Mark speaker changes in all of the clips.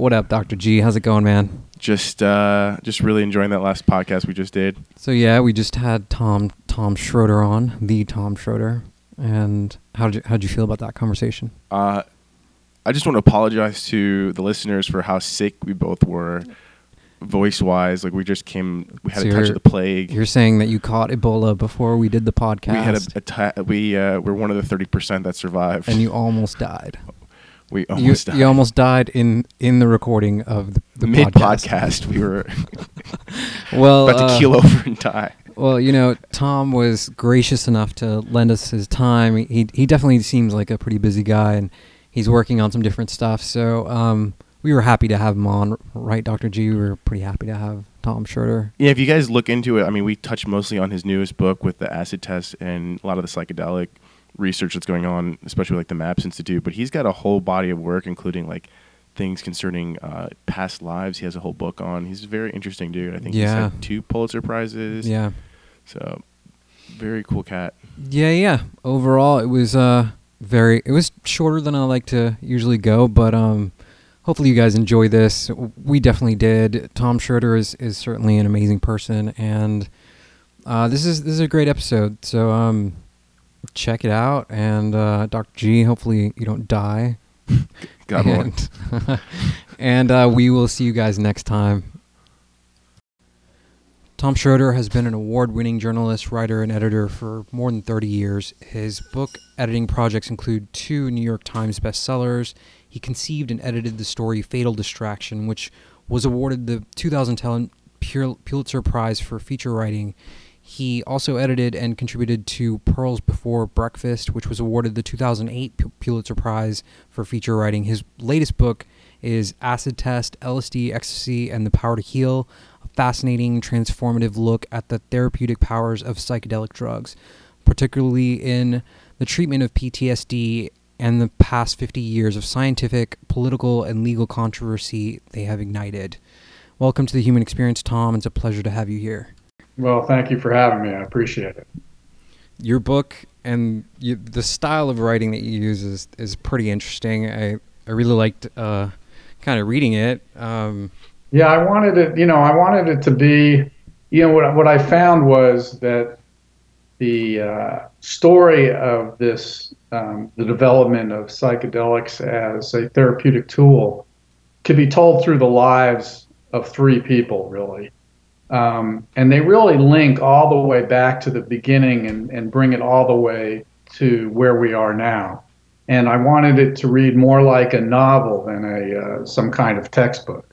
Speaker 1: What up, Dr. G? How's it going, man?
Speaker 2: Just uh, just really enjoying that last podcast we just did.
Speaker 1: So yeah, we just had Tom Tom Shroder on, the Tom Shroder. And how did you, how did you feel about that conversation?
Speaker 2: Uh, I just want to apologize to the listeners for how sick we both were, voice wise. Like we just came, we had
Speaker 1: So
Speaker 2: a touch of the plague.
Speaker 1: You're saying that you caught Ebola before we did the podcast,
Speaker 2: We had a, a we uh, we're one of the thirty percent that survived.
Speaker 1: and you almost died.
Speaker 2: We
Speaker 1: You,
Speaker 2: almost died.
Speaker 1: you almost died in in the recording of the, the
Speaker 2: mid
Speaker 1: podcast.
Speaker 2: podcast. We were
Speaker 1: Well,
Speaker 2: about to
Speaker 1: uh,
Speaker 2: keel over and die.
Speaker 1: Well, you know, Tom was gracious enough to lend us his time. He he definitely seems like a pretty busy guy, and he's working on some different stuff. So um, we were happy to have him on, right, Doctor G? We were pretty happy to have Tom Shroder.
Speaker 2: Yeah, if you guys look into it, I mean, we touch mostly on his newest book with the acid test and a lot of the psychedelic research that's going on, especially like the MAPS Institute. But he's got a whole body of work, including like things concerning uh, past lives. He has a whole book on. He's a very interesting dude. I think he's had two Pulitzer prizes.
Speaker 1: Yeah,
Speaker 2: So very cool cat.
Speaker 1: yeah, yeah. Overall, it was uh very. It was shorter than I like to usually go, but um. Hopefully you guys enjoy this. We definitely did. Tom Shroder is, is certainly an amazing person, and uh, this is this is a great episode. So um, check it out. And uh, Dr. G, hopefully you don't die.
Speaker 2: God
Speaker 1: and, and uh, we will see you guys next time. Tom Shroder has been an award winning journalist, writer, and editor for more than 30 years. His book editing projects include two New York Times bestsellers. He conceived and edited the story Fatal Distraction, which was awarded the 2010 Pul- Pulitzer Prize for feature writing. He also edited and contributed to Pearls Before Breakfast, which was awarded the 2008 Pu- Pulitzer Prize for feature writing. His latest book is Acid Test, LSD, Ecstasy, and the Power to Heal, a fascinating, transformative look at the therapeutic powers of psychedelic drugs, particularly in the treatment of PTSD and the past 50 years of scientific, political, and legal controversy they have ignited. Welcome to the Human Experience, Tom. It's a pleasure to have you here.
Speaker 3: Well, thank you for having me. I appreciate it.
Speaker 1: your book and you, the style of writing that you use is, is pretty interesting. I, I really liked uh, kind of reading it. Um,
Speaker 3: Yeah, I wanted it, you know, I wanted it to be, you know, what, what I found was that the uh, story of this, um, the development of psychedelics as a therapeutic tool, could be told through the lives of three people, really. Um, and they really link all the way back to the beginning and, and bring it all the way to where we are now. And I wanted it to read more like a novel than a uh, some kind of textbook.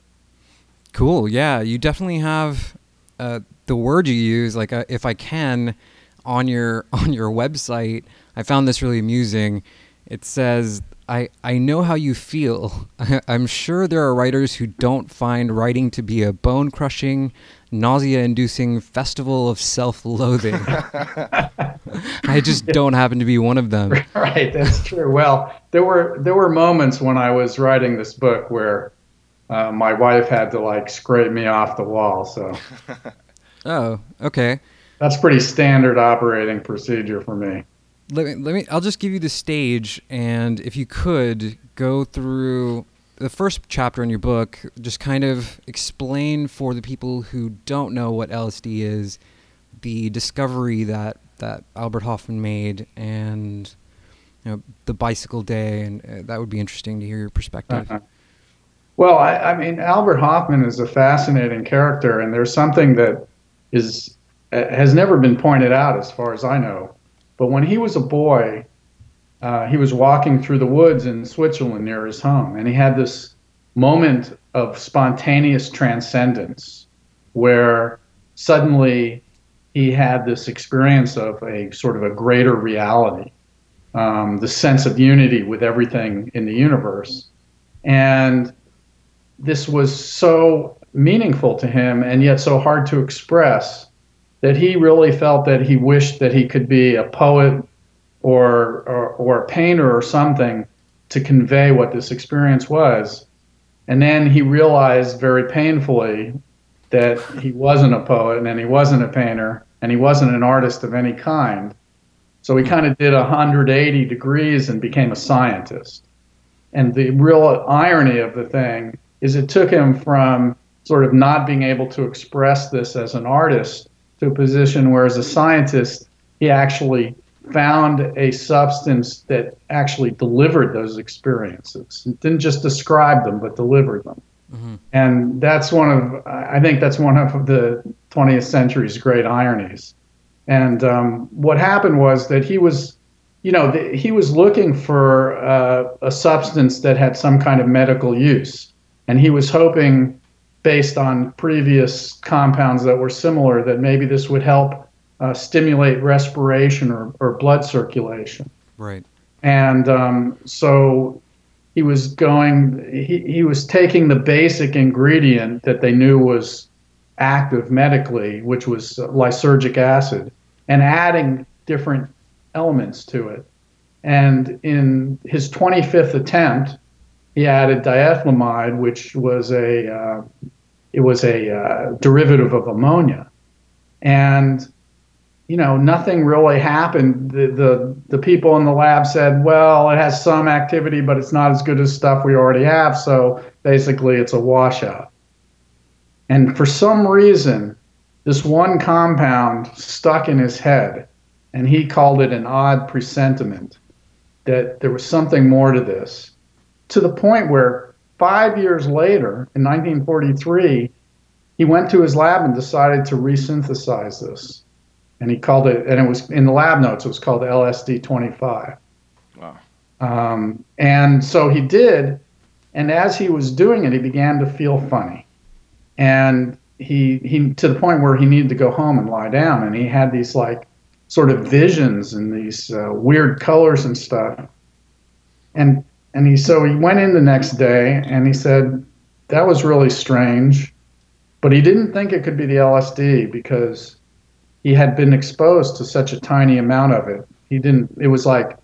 Speaker 1: cool. Yeah, you definitely have uh, the word you use. Like, uh, if I can, on your on your website, I found this really amusing. It says, "I I know how you feel. I'm sure there are writers who don't find writing to be a bone crushing, nausea inducing festival of self loathing. I just don't happen to be one of them.
Speaker 3: right, that's true. Well, there were there were moments when I was writing this book where uh, my wife had to like scrape me off the wall. So
Speaker 1: Oh, okay.
Speaker 3: that's pretty standard operating procedure for me.
Speaker 1: Let me, let me, I'll just give you the stage, and if you could go through the first chapter in your book, just kind of explain for the people who don't know what LSD is, the discovery that, that Albert Hofmann made, and you know, the bicycle day, and uh, that would be interesting to hear your perspective.
Speaker 3: Uh-huh. Well, I, I mean, Albert Hofmann is a fascinating character, and there's something that is uh, has never been pointed out, as far as I know. But when he was a boy, uh, he was walking through the woods in Switzerland near his home, and he had this moment of spontaneous transcendence, where suddenly he had this experience of a sort of a greater reality. um, the sense of unity with everything in the universe. And this was so meaningful to him and yet so hard to express that he really felt that he wished that he could be a poet or, or, or a painter or something to convey what this experience was. And then he realized very painfully that he wasn't a poet and he wasn't a painter and he wasn't an artist of any kind. So he kind of did 180 degrees and became a scientist. And the real irony of the thing is it took him from sort of not being able to express this as an artist to a position where, as a scientist, he actually found a substance that actually delivered those experiences. It didn't just describe them, but delivered them. Mm-hmm. And that's one of, I think that's one of the 20th century's great ironies. And um, what happened was that he was, you know, the, he was looking for uh, a substance that had some kind of medical use. And he was hoping, based on previous compounds that were similar, that maybe this would help uh, stimulate respiration or, or blood circulation.
Speaker 1: Right.
Speaker 3: And um, so he was going, he, he was taking the basic ingredient that they knew was active medically, which was lysergic acid, and adding different elements to it. And in his 25th attempt, he added diethylamide, which was a uh, it was a uh, derivative of ammonia, and you know, nothing really happened. The, the the people in the lab said, well, it has some activity, but it's not as good as stuff we already have. So basically, it's a washout. And for some reason, this one compound stuck in his head, and he called it an odd presentiment that there was something more to this. To the point where five years later, in 1943, he went to his lab and decided to resynthesize this and he called it, and it was in the lab notes. It was called LSD 25. Wow. Um, and so he did, and as he was doing it, he began to feel funny, and he he to the point where he needed to go home and lie down, and he had these like sort of visions and these uh, weird colors and stuff, and and he so he went in the next day and he said that was really strange, but he didn't think it could be the LSD because he had been exposed to such a tiny amount of it. He didn't. It was like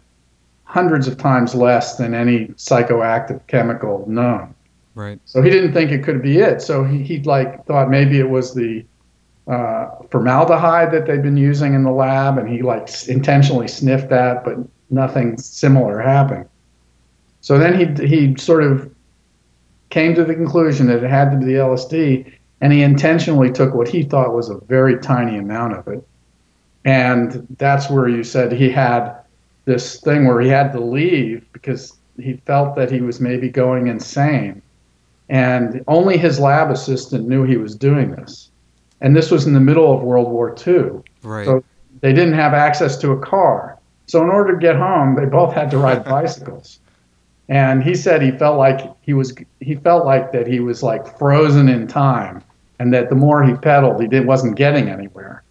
Speaker 3: hundreds of times less than any psychoactive chemical known.
Speaker 1: Right.
Speaker 3: So he didn't think it could be it. So he he like thought maybe it was the uh, formaldehyde that they'd been using in the lab, and he like intentionally sniffed that, but nothing similar happened. So then he he sort of came to the conclusion that it had to be the LSD, and he intentionally took what he thought was a very tiny amount of it. And that's where you said he had this thing where he had to leave because he felt that he was maybe going insane. And only his lab assistant knew he was doing this. And this was in the middle of World War II.
Speaker 1: Right.
Speaker 3: So they didn't have access to a car. So in order to get home, they both had to ride bicycles. And he said he felt like he was he felt like that he was like frozen in time, and that the more he pedaled, he did, wasn't getting anywhere.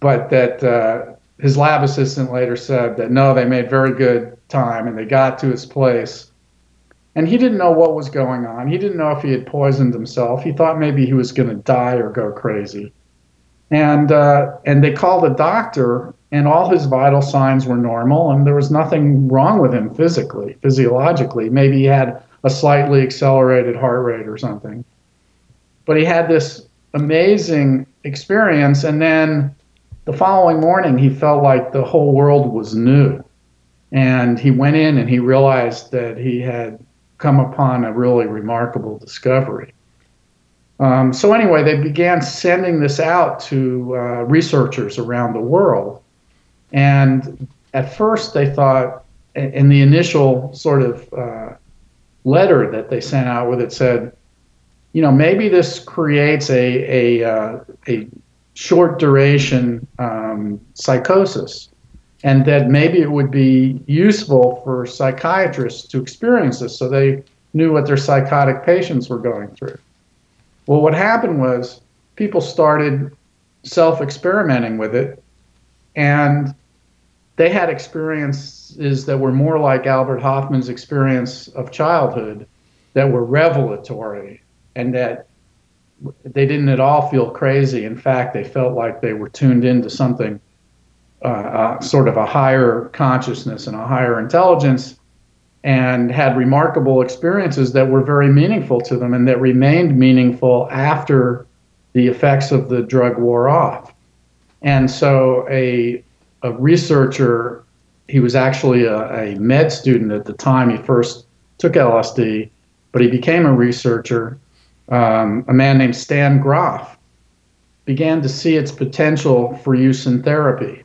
Speaker 3: But that uh, his lab assistant later said that no, they made very good time, and they got to his place. And he didn't know what was going on. He didn't know if he had poisoned himself. He thought maybe he was going to die or go crazy. And uh, and they called a doctor and all his vital signs were normal, and there was nothing wrong with him physically, physiologically. Maybe he had a slightly accelerated heart rate or something. But he had this amazing experience, and then the following morning, he felt like the whole world was new. And he went in and he realized that he had come upon a really remarkable discovery. Um, so, anyway, they began sending this out to uh, researchers around the world. And at first, they thought, in the initial sort of uh, letter that they sent out with it said, you know, maybe this creates a a, uh, a short duration um, psychosis, and that maybe it would be useful for psychiatrists to experience this, so they knew what their psychotic patients were going through. Well, what happened was people started self experimenting with it, and they had experiences that were more like Albert Hofmann's experience of childhood, that were revelatory, and that they didn't at all feel crazy. In fact, they felt like they were tuned into something, uh, uh, sort of a higher consciousness and a higher intelligence, and had remarkable experiences that were very meaningful to them and that remained meaningful after the effects of the drug wore off. And so a, a researcher, he was actually a, a med student at the time he first took LSD, but he became a researcher um, a man named Stan Grof, began to see its potential for use in therapy.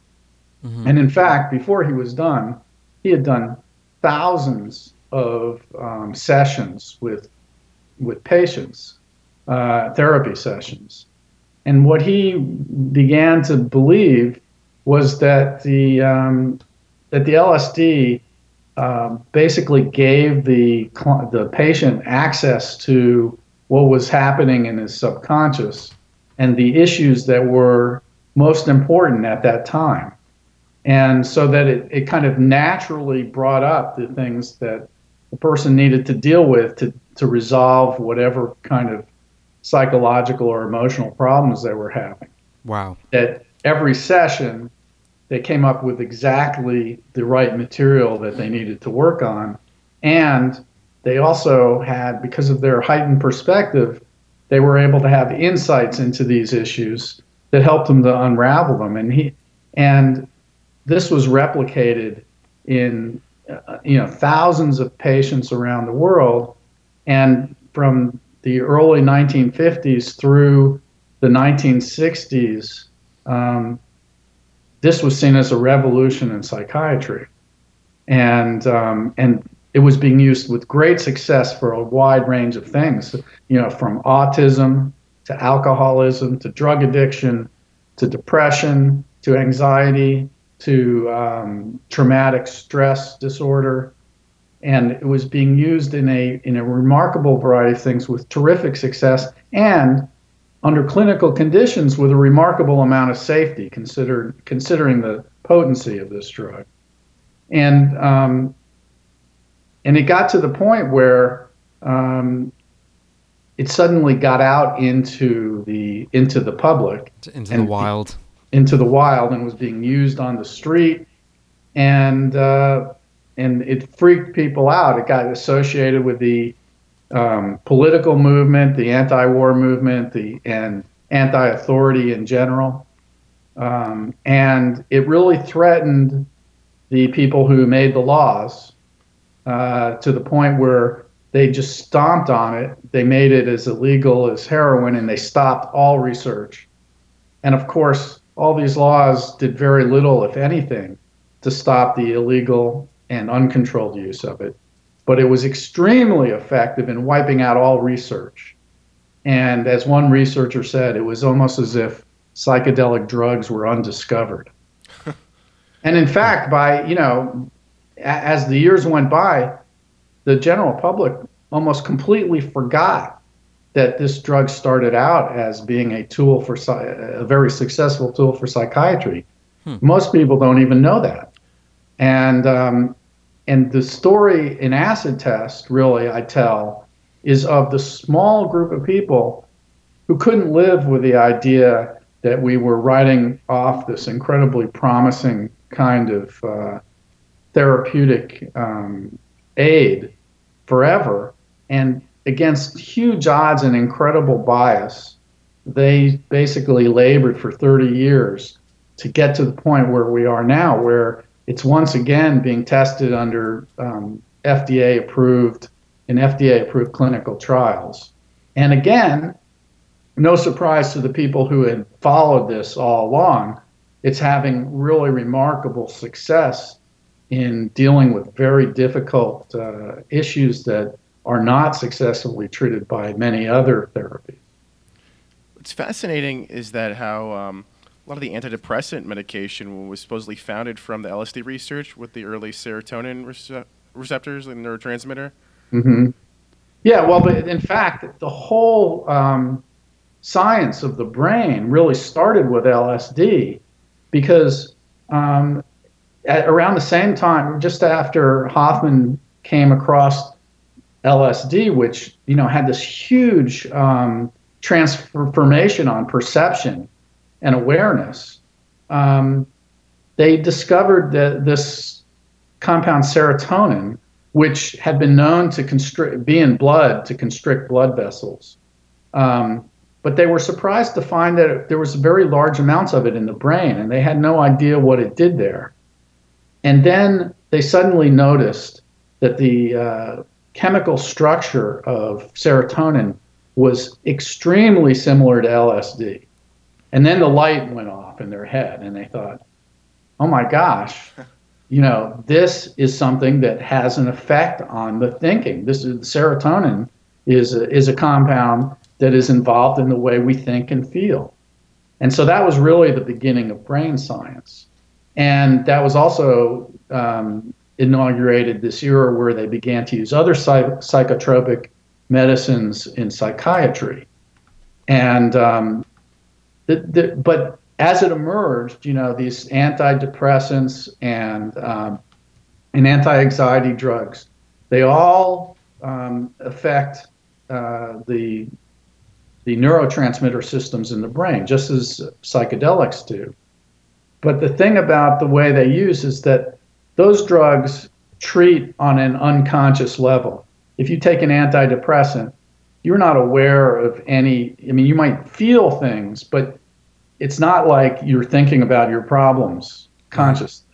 Speaker 3: Mm-hmm. And in fact, before he was done, he had done thousands of um, sessions with with patients, uh, therapy sessions. And what he began to believe was that the um, that the LSD uh, basically gave the the patient access to what was happening in his subconscious and the issues that were most important at that time. And so that it, it kind of naturally brought up the things that the person needed to deal with to, to resolve whatever kind of psychological or emotional problems they were having.
Speaker 1: Wow.
Speaker 3: That every session, they came up with exactly the right material that they needed to work on. And they also had, because of their heightened perspective, they were able to have insights into these issues that helped them to unravel them. And he, and this was replicated in, uh, you know, thousands of patients around the world, and from the early 1950s through the 1960s, um, this was seen as a revolution in psychiatry, and um, and it was being used with great success for a wide range of things, you know, from autism to alcoholism to drug addiction to depression to anxiety to um, traumatic stress disorder. And it was being used in a, in a remarkable variety of things with terrific success and under clinical conditions with a remarkable amount of safety considered, considering the potency of this drug. And um, and it got to the point where um, it suddenly got out into the into the public,
Speaker 1: into the wild,
Speaker 3: into the wild, and was being used on the street, and uh, and it freaked people out. It got associated with the um, political movement, the anti-war movement, the and anti-authority in general, um, and it really threatened the people who made the laws uh, to the point where they just stomped on it. They made it as illegal as heroin and they stopped all research. And of course, all these laws did very little, if anything, to stop the illegal and uncontrolled use of it. But it was extremely effective in wiping out all research. And as one researcher said, it was almost as if psychedelic drugs were undiscovered. and in fact, by, you know, as the years went by, the general public almost completely forgot that this drug started out as being a tool for a very successful tool for psychiatry. Hmm. Most people don't even know that, and um, and the story in acid test really I tell is of the small group of people who couldn't live with the idea that we were writing off this incredibly promising kind of uh, therapeutic um, aid forever. And against huge odds and incredible bias, they basically labored for 30 years to get to the point where we are now, where it's once again being tested under um, FDA approved in FDA approved clinical trials. And again, no surprise to the people who had followed this all along, it's having really remarkable success in dealing with very difficult uh, issues that are not successfully treated by many other therapies.
Speaker 2: What's fascinating is that how um, a lot of the antidepressant medication was supposedly founded from the LSD research with the early serotonin rece- receptors and neurotransmitter.
Speaker 3: Mm-hmm. Yeah, well, but in fact, the whole um, science of the brain really started with LSD because um, at around the same time, just after Hofmann came across LSD, which you know had this huge um, transformation on perception and awareness, um, they discovered that this compound serotonin, which had been known to constrict, be in blood to constrict blood vessels. Um, but they were surprised to find that there was very large amounts of it in the brain, and they had no idea what it did there. And then they suddenly noticed that the uh, chemical structure of serotonin was extremely similar to LSD. And then the light went off in their head, and they thought, oh my gosh, you know, this is something that has an effect on the thinking. This is serotonin is a, is a compound that is involved in the way we think and feel. And so that was really the beginning of brain science. And that was also um, inaugurated this era where they began to use other psych- psychotropic medicines in psychiatry. And um, the, the, but as it emerged, you know, these antidepressants and um, and anti-anxiety drugs, they all um, affect uh, the the neurotransmitter systems in the brain, just as psychedelics do. But the thing about the way they use is that those drugs treat on an unconscious level. If you take an antidepressant, you're not aware of any, I mean, you might feel things, but it's not like you're thinking about your problems consciously.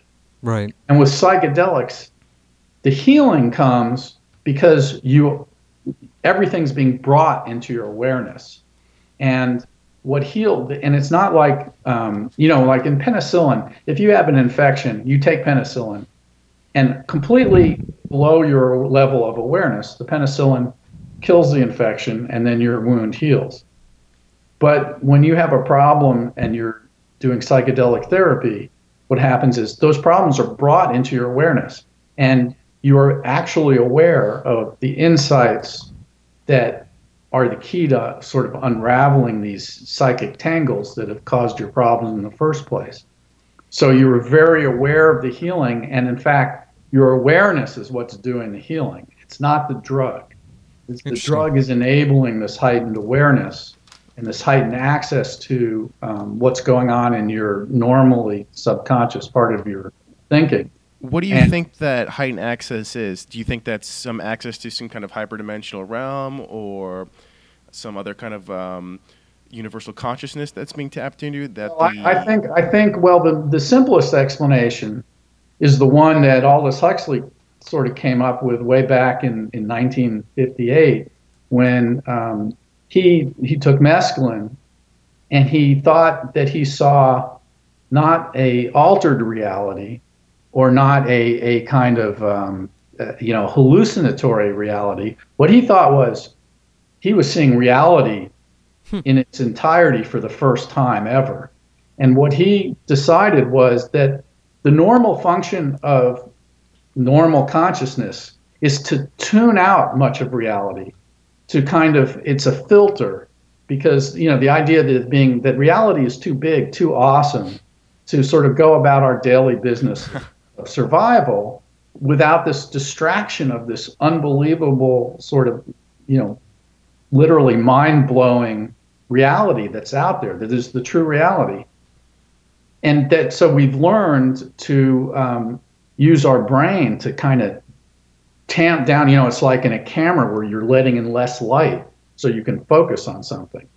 Speaker 1: Right.
Speaker 3: And with psychedelics, the healing comes because you everything's being brought into your awareness. And what healed, and it's not like, um, you know, like in penicillin, if you have an infection, you take penicillin, and completely below your level of awareness, the penicillin kills the infection and then your wound heals. But when you have a problem and you're doing psychedelic therapy, what happens is those problems are brought into your awareness and you're actually aware of the insights that are the key to sort of unraveling these psychic tangles that have caused your problems in the first place. So you were very aware of the healing, and in fact, your awareness is what's doing the healing. It's not the drug. It's the drug is enabling this heightened awareness and this heightened access to um, what's going on in your normally subconscious part of your thinking.
Speaker 2: What do you and, think that heightened access is? Do you think that's some access to some kind of hyperdimensional realm or some other kind of um, universal consciousness that's being tapped into? That
Speaker 3: well, the... I, I, think I think well the the simplest explanation is the one that Aldous Huxley sort of came up with way back in, in 1958 when um, he he took mescaline and he thought that he saw not a altered reality or not a, a kind of um, uh, you know hallucinatory reality. What he thought was he was seeing reality hmm. in its entirety for the first time ever. And what he decided was that the normal function of normal consciousness is to tune out much of reality, to kind of it's a filter because you know the idea that being that reality is too big, too awesome to sort of go about our daily business of survival without this distraction of this unbelievable sort of, you know, literally mind blowing reality that's out there that is the true reality. And that so we've learned to um, use our brain to kind of tamp down, you know, it's like in a camera where you're letting in less light so you can focus on something.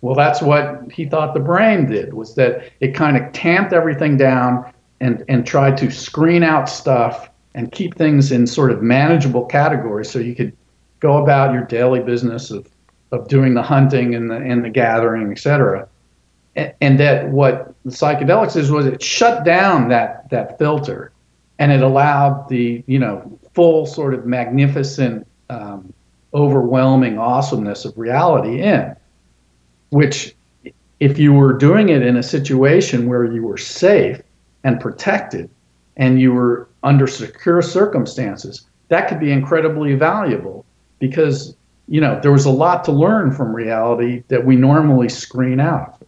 Speaker 3: Well, that's what he thought the brain did was that it kind of tamped everything down and and try to screen out stuff and keep things in sort of manageable categories so you could go about your daily business of of doing the hunting and the and the gathering, etc. And, and that what the psychedelics is was it shut down that that filter, and it allowed the you know full sort of magnificent, um, overwhelming awesomeness of reality in, which if you were doing it in a situation where you were safe and protected and you were under secure circumstances, that could be incredibly valuable because you know there was a lot to learn from reality that we normally screen out.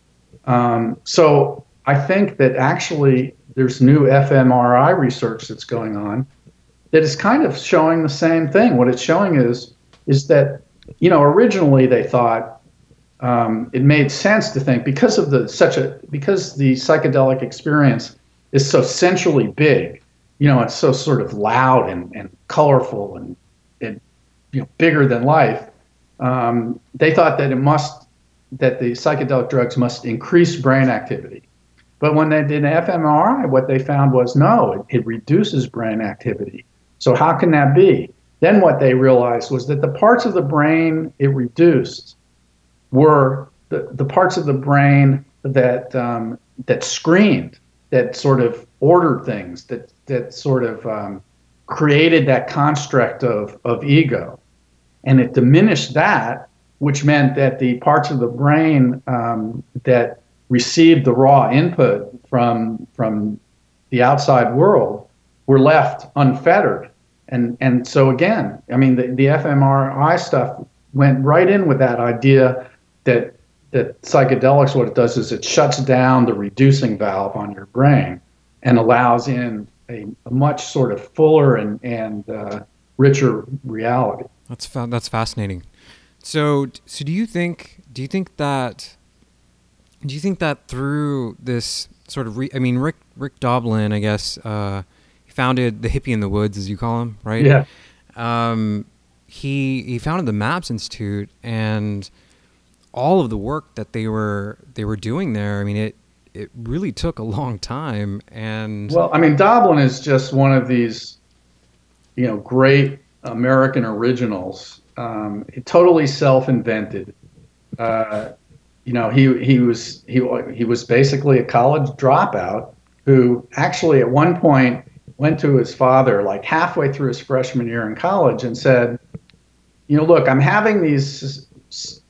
Speaker 3: Um, so I think that actually there's new fMRI research that's going on that is kind of showing the same thing. What it's showing is is that you know originally they thought um, it made sense to think because of the such a because the psychedelic experience is so centrally big, you know, it's so sort of loud and, and colorful and, and you know bigger than life. Um, they thought that it must that the psychedelic drugs must increase brain activity. But when they did fMRI, what they found was no, it, it reduces brain activity. So how can that be? Then what they realized was that the parts of the brain it reduced were the, the parts of the brain that um, that screened, that sort of ordered things, that that sort of um, created that construct of, of ego. And it diminished that, which meant that the parts of the brain um, that received the raw input from, from the outside world were left unfettered. And, and so, again, I mean, the, the fMRI stuff went right in with that idea that, that psychedelics, what it does is it shuts down the reducing valve on your brain and allows in a, a much sort of fuller and, and uh, richer reality.
Speaker 1: That's fa- that's fascinating. So, so do you think do you think that do you think that through this sort of re- I mean Rick Rick Doblin, I guess, uh, founded the hippie in the woods, as you call him, right?
Speaker 3: Yeah.
Speaker 1: Um, he he founded the Maps Institute, and all of the work that they were they were doing there. I mean, it it really took a long time. And
Speaker 3: well, I mean, Doblin is just one of these, you know, great American originals. Um, totally self-invented. Uh, you know, he he was he he was basically a college dropout who actually at one point went to his father like halfway through his freshman year in college and said, you know, look, I'm having these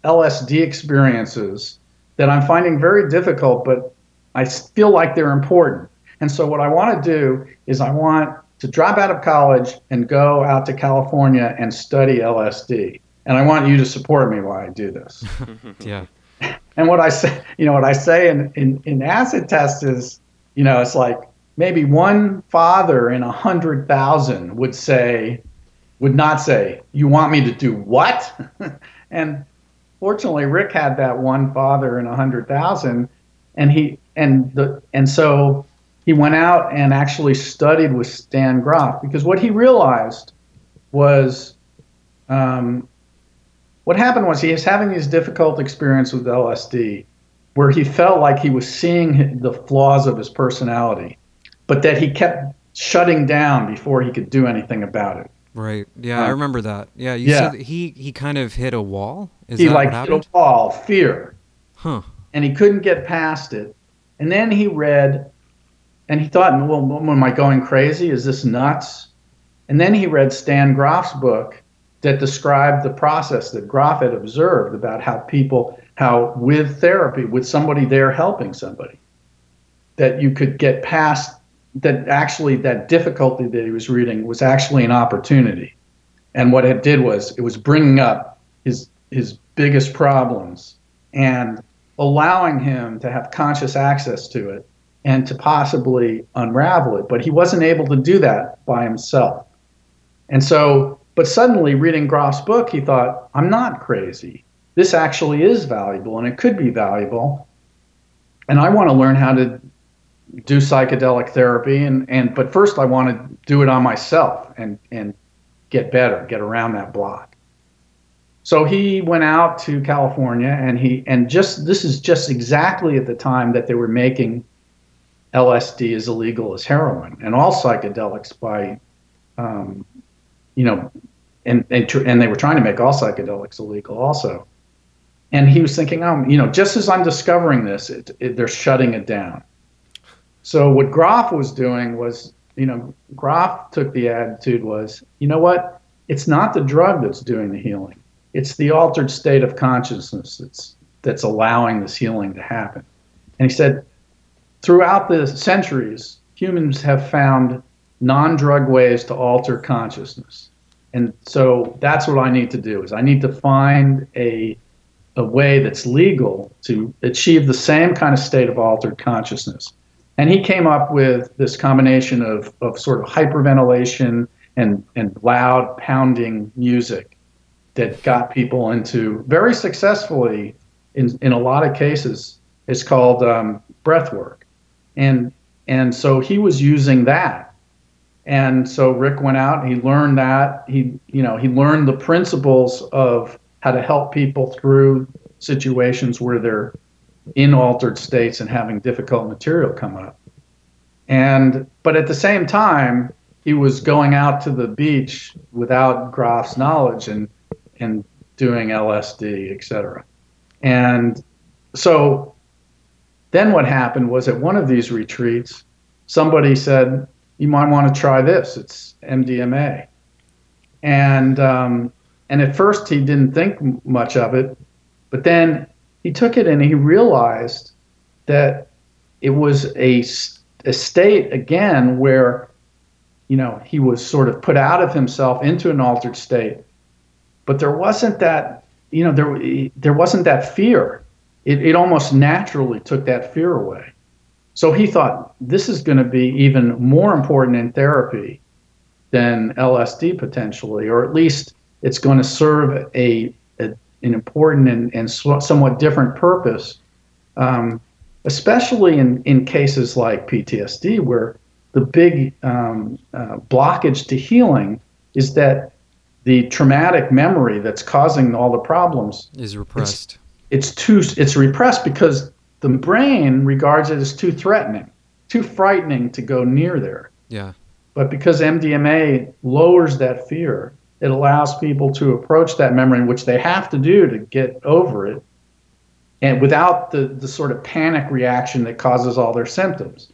Speaker 3: LSD experiences that I'm finding very difficult, but I feel like they're important. And so what I want to do is I want to drop out of college and go out to California and study LSD. And I want you to support me while I do this.
Speaker 1: yeah.
Speaker 3: And what I say, you know, what I say in, in, in acid test is, you know, it's like maybe one father in a hundred thousand would say, would not say, you want me to do what? and fortunately, Rick had that one father in a hundred thousand and he and the and so he went out and actually studied with Stan Grof because what he realized was um, what happened was he was having these difficult experiences with LSD where he felt like he was seeing the flaws of his personality, but that he kept shutting down before he could do anything about it.
Speaker 1: Right. Yeah, I remember that. Yeah, you
Speaker 3: yeah.
Speaker 1: said he he kind of hit a wall. Is
Speaker 3: he like hit a wall, fear.
Speaker 1: Huh.
Speaker 3: And he couldn't get past it. And then he read, and he thought, well, am I going crazy? Is this nuts? And then he read Stan Grof's book that described the process that Grof had observed about how people, how with therapy, with somebody there helping somebody, that you could get past that actually that difficulty that he was reading was actually an opportunity. And what it did was it was bringing up his his biggest problems and allowing him to have conscious access to it and to possibly unravel it. But he wasn't able to do that by himself. And so, but suddenly reading Grof's book, he thought, I'm not crazy. This actually is valuable and it could be valuable. And I want to learn how to do psychedelic therapy and, and but first I want to do it on myself and, and get better, get around that block. So he went out to California and he and just this is just exactly at the time that they were making LSD as illegal as heroin and all psychedelics by, um, you know, and and, tr- and they were trying to make all psychedelics illegal also. And he was thinking, oh, you know, just as I'm discovering this, it, it, they're shutting it down. So what Grof was doing was, you know, Grof took the attitude was, you know what? It's not the drug that's doing the healing it's the altered state of consciousness that's that's allowing this healing to happen. And he said, throughout the centuries, humans have found non-drug ways to alter consciousness. And so that's what I need to do is I need to find a a way that's legal to achieve the same kind of state of altered consciousness. And he came up with this combination of, of sort of hyperventilation and, and loud pounding music that got people into very successfully in, in a lot of cases. It's called um, breath work. And, and so he was using that. And so Rick went out, and he learned that. He, you know, he learned the principles of how to help people through situations where they're in altered states and having difficult material come up. And but at the same time, he was going out to the beach without Grof's knowledge and and doing LSD, etc. And so then what happened was at one of these retreats, somebody said, "You might want to try this. It's MDMA." And um, and at first he didn't think much of it, but then he took it and he realized that it was a, a state again where you know he was sort of put out of himself into an altered state but there wasn't that you know there there wasn't that fear. It, it almost naturally took that fear away. So he thought this is going to be even more important in therapy than LSD potentially or at least it's going to serve a, a an important and, and somewhat different purpose, um, especially in, in cases like PTSD, where the big um, uh, blockage to healing is that the traumatic memory that's causing all the problems
Speaker 1: is repressed.
Speaker 3: It's, it's too it's repressed because the brain regards it as too threatening, too frightening to go near there.
Speaker 1: Yeah.
Speaker 3: But because MDMA lowers that fear, it allows people to approach that memory, which they have to do to get over it, and without the, the sort of panic reaction that causes all their symptoms.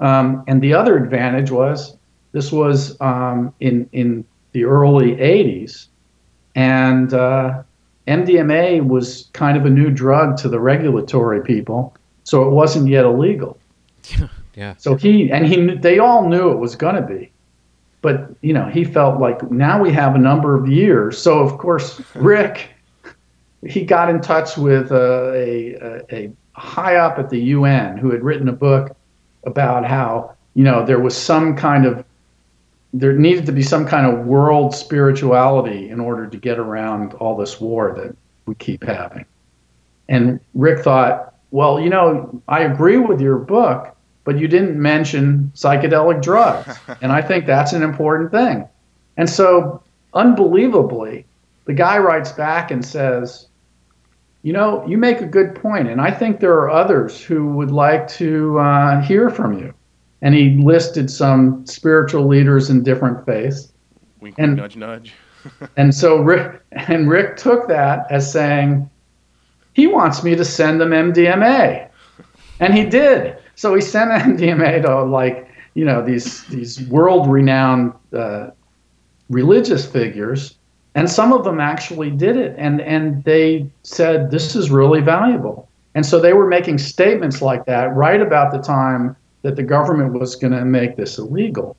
Speaker 3: Um, and the other advantage was this was um, in, in the early 80s, and uh, MDMA was kind of a new drug to the regulatory people, so it wasn't yet illegal.
Speaker 1: yeah.
Speaker 3: So he and he they all knew it was going to be but you know he felt like now we have a number of years so of course rick he got in touch with uh, a, a, a high up at the un who had written a book about how you know there was some kind of there needed to be some kind of world spirituality in order to get around all this war that we keep having and rick thought well you know i agree with your book but you didn't mention psychedelic drugs. and I think that's an important thing. And so, unbelievably, the guy writes back and says, You know, you make a good point, and I think there are others who would like to uh, hear from you. And he listed some spiritual leaders in different faiths.
Speaker 2: Wink, and, nudge, nudge.
Speaker 3: and so Rick and Rick took that as saying, he wants me to send them MDMA. And he did. So he sent MDMA to like you know these these world renowned uh, religious figures, and some of them actually did it, and and they said this is really valuable, and so they were making statements like that right about the time that the government was going to make this illegal,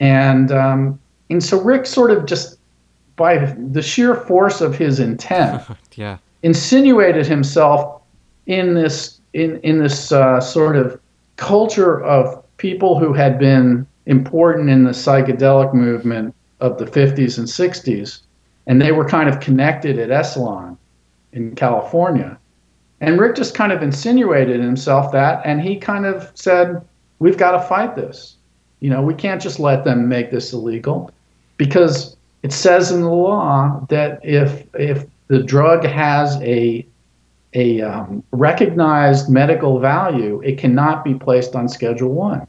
Speaker 3: and um, and so Rick sort of just by the sheer force of his intent,
Speaker 1: yeah,
Speaker 3: insinuated himself in this in in this uh, sort of culture of people who had been important in the psychedelic movement of the 50s and 60s, and they were kind of connected at Esalen in California. And Rick just kind of insinuated himself that, and he kind of said, We've got to fight this. You know, we can't just let them make this illegal because it says in the law that if if the drug has a a um, recognized medical value, it cannot be placed on Schedule One.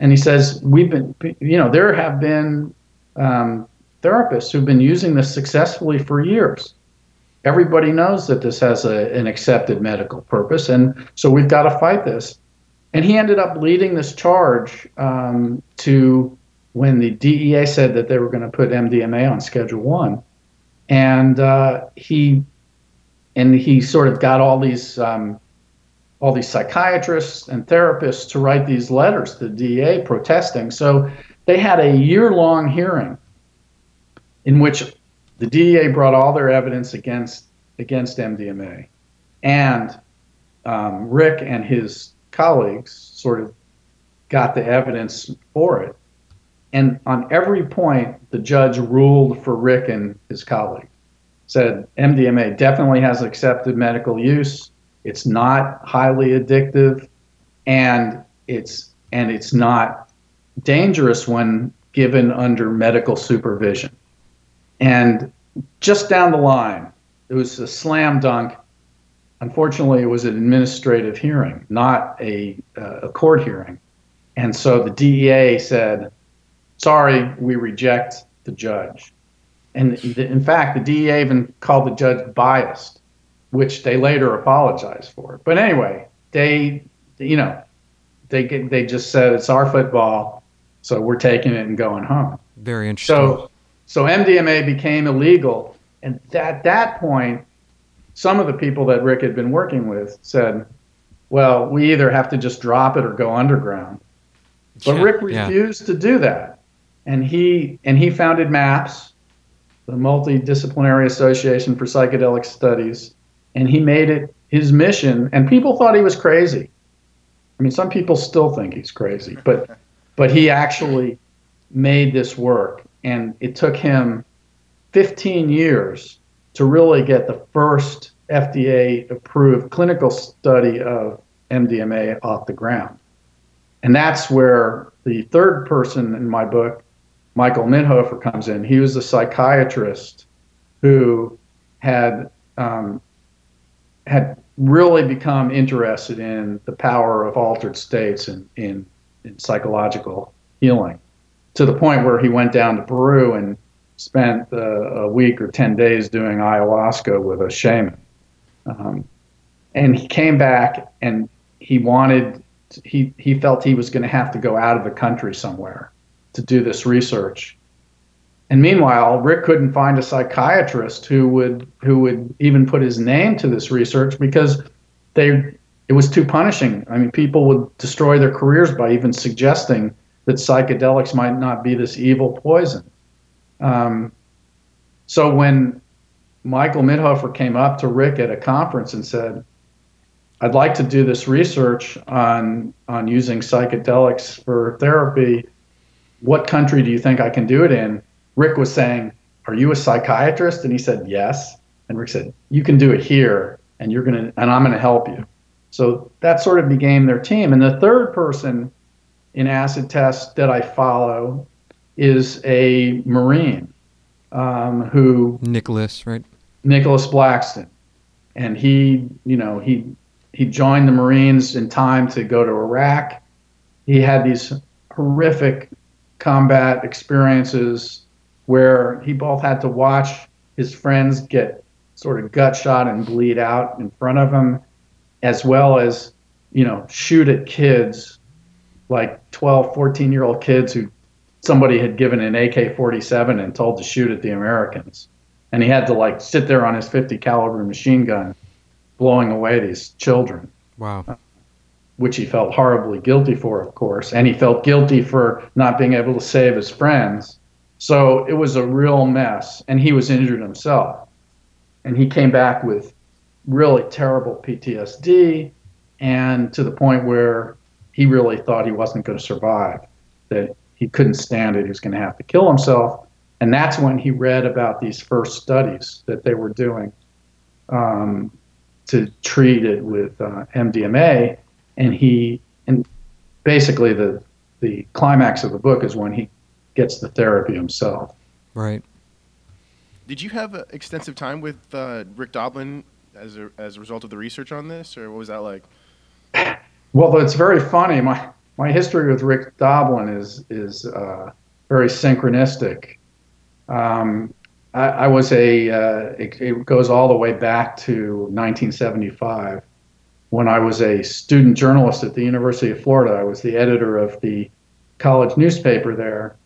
Speaker 3: And he says we've been, you know, there have been um, therapists who've been using this successfully for years. Everybody knows that this has a, an accepted medical purpose, and so we've got to fight this. And he ended up leading this charge um, to when the DEA said that they were going to put MDMA on Schedule One, and uh, he and he sort of got all these um, all these psychiatrists and therapists to write these letters to the DEA protesting. So they had a year long hearing in which the DEA brought all their evidence against against MDMA, and um, Rick and his colleagues sort of got the evidence for it. And on every point, the judge ruled for Rick and his colleague. Said MDMA definitely has accepted medical use. It's not highly addictive, and it's and it's not dangerous when given under medical supervision. And just down the line, it was a slam dunk. Unfortunately, it was an administrative hearing, not a, uh, a court hearing. And so the DEA said, sorry, we reject the judge. And in fact, the DEA even called the judge biased, which they later apologized for. But anyway, they, you know, they they just said it's our football, so we're taking it and going home.
Speaker 1: Very interesting.
Speaker 3: So, so MDMA became illegal, and at that point, some of the people that Rick had been working with said, "Well, we either have to just drop it or go underground." But
Speaker 1: Yeah,
Speaker 3: Rick
Speaker 1: yeah.
Speaker 3: refused to do that, and he and he founded MAPS, the Multidisciplinary Association for Psychedelic Studies, and he made it his mission. And people thought he was crazy. I mean, some people still think he's crazy, but but he actually made this work, and it took him 15 years to really get the first FDA approved clinical study of MDMA off the ground. And that's where the third person in my book, Michael Mithoefer, comes in. He was a psychiatrist who had um, had really become interested in the power of altered states in, in, in psychological healing to the point where he went down to Peru and spent uh, a week or 10 days doing ayahuasca with a shaman. Um, and he came back and he wanted, he, he felt he was going to have to go out of the country somewhere to do this research. And meanwhile, Rick couldn't find a psychiatrist who would who would even put his name to this research because they it was too punishing. I mean, people would destroy their careers by even suggesting that psychedelics might not be this evil poison. Um, so when Michael Mithoefer came up to Rick at a conference and said, "I'd like to do this research on on using psychedelics for therapy. What country do you think I can do it in?" Rick was saying, "Are you a psychiatrist?" And he said, "Yes." And Rick said, "You can do it here, and you're gonna, and I'm gonna help you." So that sort of became their team. And the third person in acid test that I follow is a Marine um, who
Speaker 1: Nicholas, right?
Speaker 3: Nicholas Blackston, and he, you know, he he joined the Marines in time to go to Iraq. He had these horrific combat experiences where he both had to watch his friends get sort of gut shot and bleed out in front of him, as well as, you know, shoot at kids like 12, 14 year old kids who somebody had given an AK 47 and told to shoot at the Americans. And he had to like sit there on his 50 caliber machine gun blowing away these children
Speaker 1: Wow.
Speaker 3: Uh, which he felt horribly guilty for, of course, and he felt guilty for not being able to save his friends. So it was a real mess, and he was injured himself. And he came back with really terrible PTSD, and to the point where he really thought he wasn't going to survive, that he couldn't stand it, he was going to have to kill himself. And that's when he read about these first studies that they were doing um, to treat it with uh, MDMA and he and basically the the climax of the book is when he gets the therapy himself.
Speaker 1: Right.
Speaker 2: Did you have uh, extensive time with uh, Rick Doblin as a, as a result of the research on this, or what was that like?
Speaker 3: Well, it's very funny. My my history with Rick Doblin is is uh, very synchronistic. Um, I, I was a uh, it, it goes all the way back to 1975 when I was a student journalist at the University of Florida. I was the editor of the college newspaper there,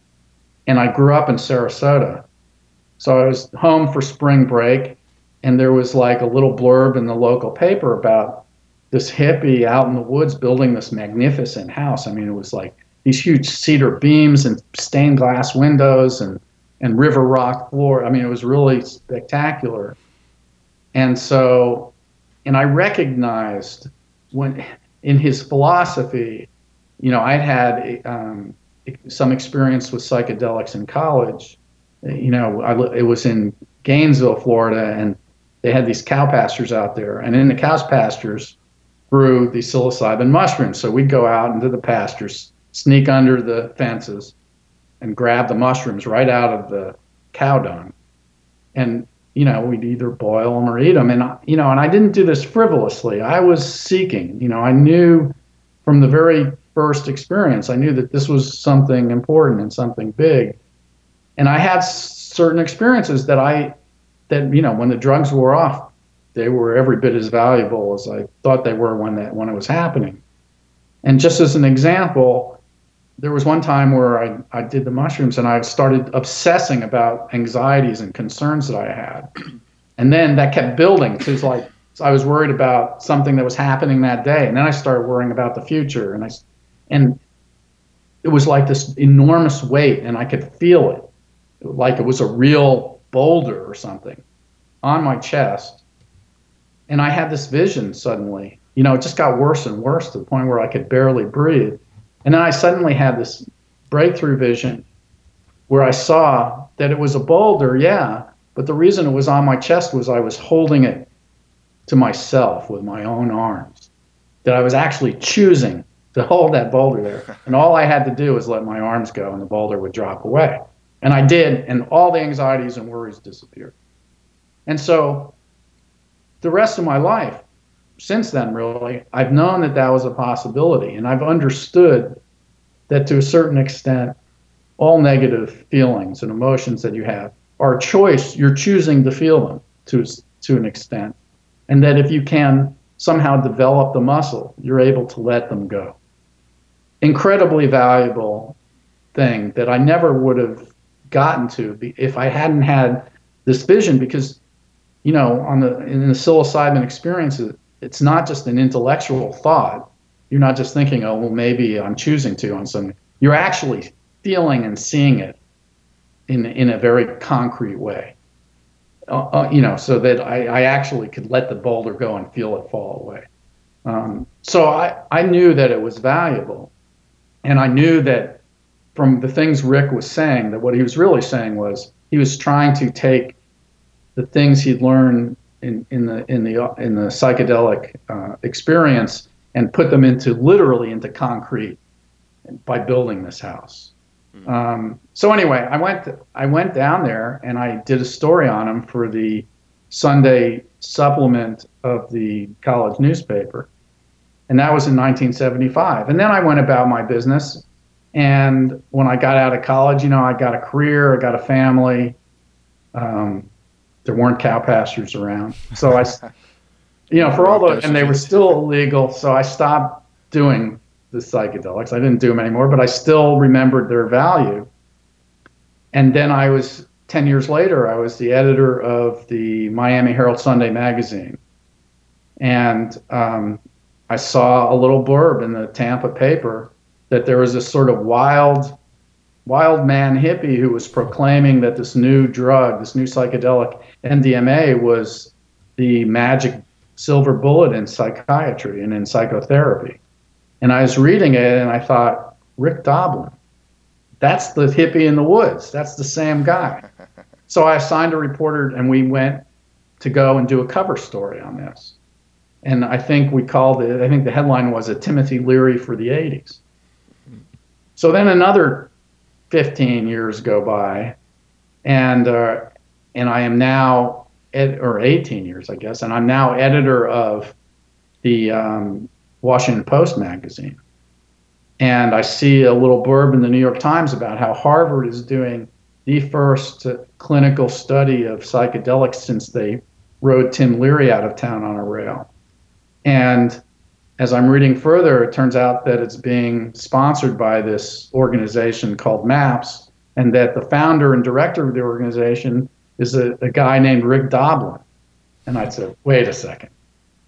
Speaker 3: and I grew up in Sarasota. So I was home for spring break, and there was like a little blurb in the local paper about this hippie out in the woods building this magnificent house. I mean, it was like these huge cedar beams and stained glass windows and and river rock floor. I mean, it was really spectacular. And so, and I recognized when in his philosophy you know, I'd had um, some experience with psychedelics in college. You know, I, it was in Gainesville, Florida, and they had these cow pastures out there. And in the cow pastures grew the psilocybin mushrooms. So we'd go out into the pastures, sneak under the fences, and grab the mushrooms right out of the cow dung. And you know, we'd either boil them or eat them. And, you know, and I didn't do this frivolously. I was seeking, you know, I knew from the very first experience, I knew that this was something important and something big. And I had certain experiences that I, that, you know, when the drugs wore off, they were every bit as valuable as I thought they were when that, when it was happening. And just as an example, there was one time where I, I did the mushrooms and I started obsessing about anxieties and concerns that I had. And then that kept building to like so I was worried about something that was happening that day. And then I started worrying about the future. And I and it was like this enormous weight and I could feel it. Like it was a real boulder or something on my chest. And I had this vision suddenly. You know, it just got worse and worse to the point where I could barely breathe. And then I suddenly had this breakthrough vision where I saw that it was a boulder, yeah, but the reason it was on my chest was I was holding it to myself with my own arms. That I was actually choosing to hold that boulder there. And all I had to do was let my arms go and the boulder would drop away. And I did, and all the anxieties and worries disappeared. And so the rest of my life, since then, really, I've known that that was a possibility, and I've understood that to a certain extent, all negative feelings and emotions that you have are a choice. You're choosing to feel them to to an extent, and that if you can somehow develop the muscle, you're able to let them go. Incredibly valuable thing that I never would have gotten to if I hadn't had this vision because you know on the in the psilocybin experience, it's not just an intellectual thought. You're not just thinking, oh, well, maybe I'm choosing to on something. You're actually feeling and seeing it in, in a very concrete way. Uh, uh, you know, so that I, I actually could let the boulder go and feel it fall away. Um, so I, I knew that it was valuable. And I knew that from the things Rick was saying, that what he was really saying was he was trying to take the things he'd learned in, in the in the in the psychedelic uh, experience and put them into literally into concrete by building this house. Mm-hmm. Um, so anyway, I went I went down there and I did a story on him for the Sunday supplement of the college newspaper, and that was in 1975. And then I went about my business. And when I got out of college, you know, I got a career, I got a family. Um, there weren't cow pastures around. So I, you know, for all the, and they were still illegal. So I stopped doing the psychedelics. I didn't do them anymore, but I still remembered their value. And then I was, 10 years later, I was the editor of the Miami Herald Sunday magazine. And um, I saw a little blurb in the Tampa paper that there was this sort of wild wild man hippie who was proclaiming that this new drug, this new psychedelic MDMA, was the magic silver bullet in psychiatry and in psychotherapy. And I was reading it and I thought, Rick Doblin, that's the hippie in the woods. That's the same guy. So I assigned a reporter and we went to go and do a cover story on this. And I think we called it, I think the headline was a Timothy Leary for the 80s. So then another 15 years go by, and uh, and I am now ed- or 18 years, I guess, and I'm now editor of the um, Washington Post magazine. And I see a little blurb in the New York Times about how Harvard is doing the first clinical study of psychedelics since they rode Tim Leary out of town on a rail. And as I'm reading further, it turns out that it's being sponsored by this organization called MAPS, and that the founder and director of the organization is a, a guy named Rick Doblin. And I said, wait a second,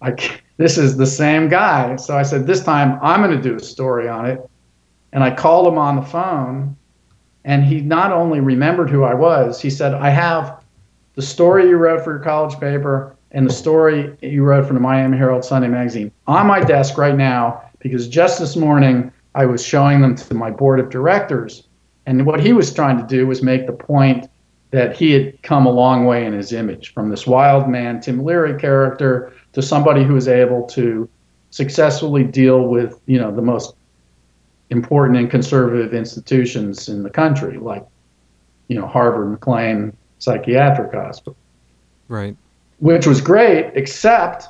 Speaker 3: I, this is the same guy. So I said, this time I'm going to do a story on it. And I called him on the phone, and he not only remembered who I was, he said, I have the story you wrote for your college paper and the story you wrote from the Miami Herald Sunday magazine on my desk right now because just this morning I was showing them to my board of directors. And what he was trying to do was make the point that he had come a long way in his image from this wild man, Tim Leary character, to somebody who was able to successfully deal with, you know, the most important and conservative institutions in the country, like, you know, Harvard McLean Psychiatric Hospital.
Speaker 1: Right.
Speaker 3: Which was great, except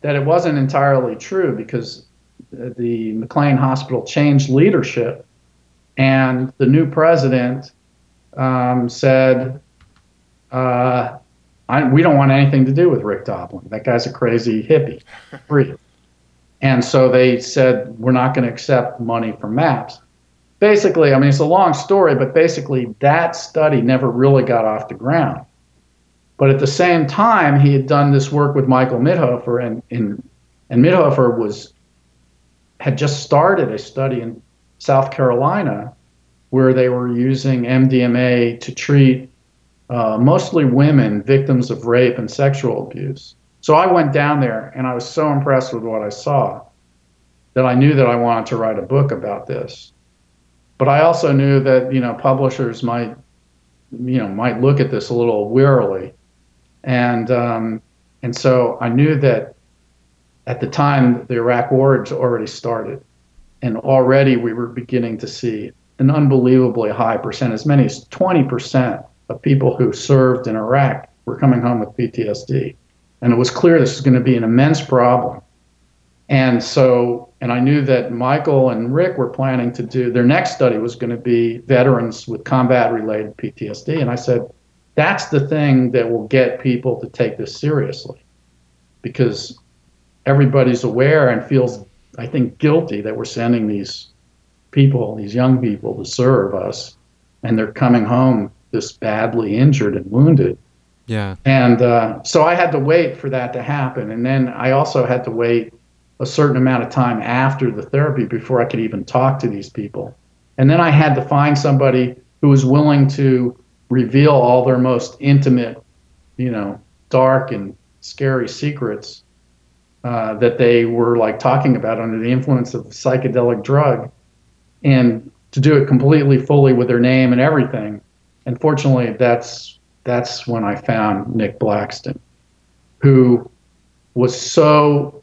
Speaker 3: that it wasn't entirely true because the McLean Hospital changed leadership, and the new president um, said, uh, I, "We don't want anything to do with Rick Doblin. That guy's a crazy hippie, free." and so they said, "We're not going to accept money from MAPS." Basically, I mean, it's a long story, but basically, that study never really got off the ground. But at the same time, he had done this work with Michael Mithoefer, and, and, and Mithoefer was had just started a study in South Carolina where they were using MDMA to treat uh, mostly women victims of rape and sexual abuse. So I went down there and I was so impressed with what I saw that I knew that I wanted to write a book about this. But I also knew that you know publishers might you know might look at this a little wearily, and um, and so I knew that at the time the Iraq War had already started, and already we were beginning to see an unbelievably high percent, as many as 20% of people who served in Iraq were coming home with PTSD. And it was clear this was going to be an immense problem. And so, and I knew that Michael and Rick were planning to do their next study was going to be veterans with combat related PTSD. And I said, that's the thing that will get people to take this seriously because everybody's aware and feels, I think, guilty that we're sending these people, these young people, to serve us, and they're coming home this badly injured and wounded.
Speaker 1: Yeah.
Speaker 3: And uh, so I had to wait for that to happen, and then I also had to wait a certain amount of time after the therapy before I could even talk to these people. And then I had to find somebody who was willing to reveal all their most intimate, you know, dark and scary secrets uh, that they were like talking about under the influence of a psychedelic drug, and to do it completely fully with their name and everything. And fortunately, that's that's when I found Nick Blackston, who was so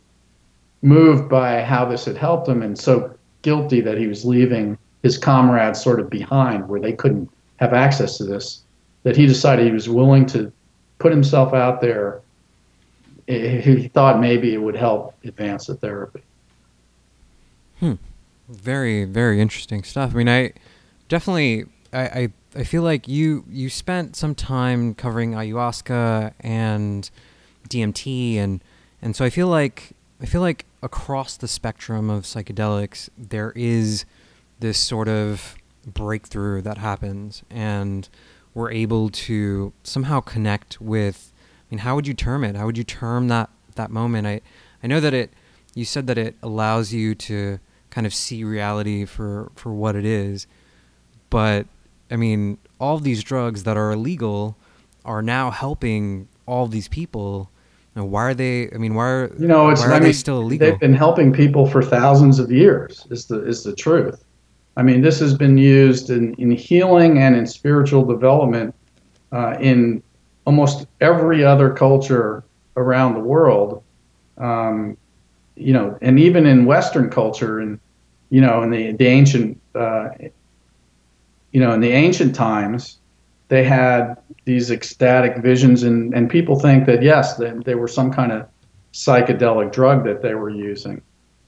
Speaker 3: moved by how this had helped him and so guilty that he was leaving his comrades sort of behind where they couldn't have access to this that he decided he was willing to put himself out there he thought maybe it would help advance the therapy.
Speaker 1: Hmm. Very, very interesting stuff. I mean, I definitely, I, I, I feel like you you spent some time covering ayahuasca and DMT, and and so I feel like I feel like across the spectrum of psychedelics, there is this sort of breakthrough that happens, and we're able to somehow connect with I mean, how would you term it? How would you term that that moment? I I know that it. You said that it allows you to kind of see reality for for what it is, but I mean, all these drugs that are illegal are now helping all these people. Now, why are they? I mean, why are
Speaker 3: you know? It's
Speaker 1: why are
Speaker 3: I
Speaker 1: they still illegal?
Speaker 3: They've been helping people for thousands of years. Is the is the truth? I mean, this has been used in, in healing and in spiritual development uh, in almost every other culture around the world, um, you know, and even in Western culture, and you know, in the the ancient, uh, you know, in the ancient times, they had these ecstatic visions, and and people think that yes, they, they were some kind of psychedelic drug that they were using.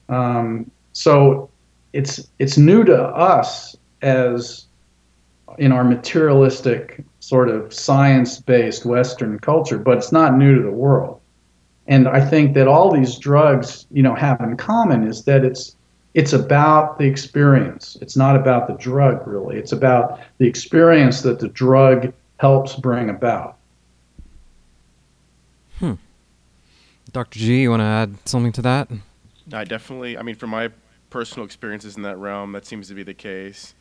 Speaker 3: Um, so it's it's new to us as in our materialistic sort of science-based Western culture, but it's not new to the world. And I think that all these drugs, you know, have in common is that it's it's about the experience. It's not about the drug really. It's about the experience that the drug helps bring about.
Speaker 1: Hmm. Dr. G, you want to add something to that?
Speaker 2: I definitely. I mean, from my personal experiences in that realm, that seems to be the case.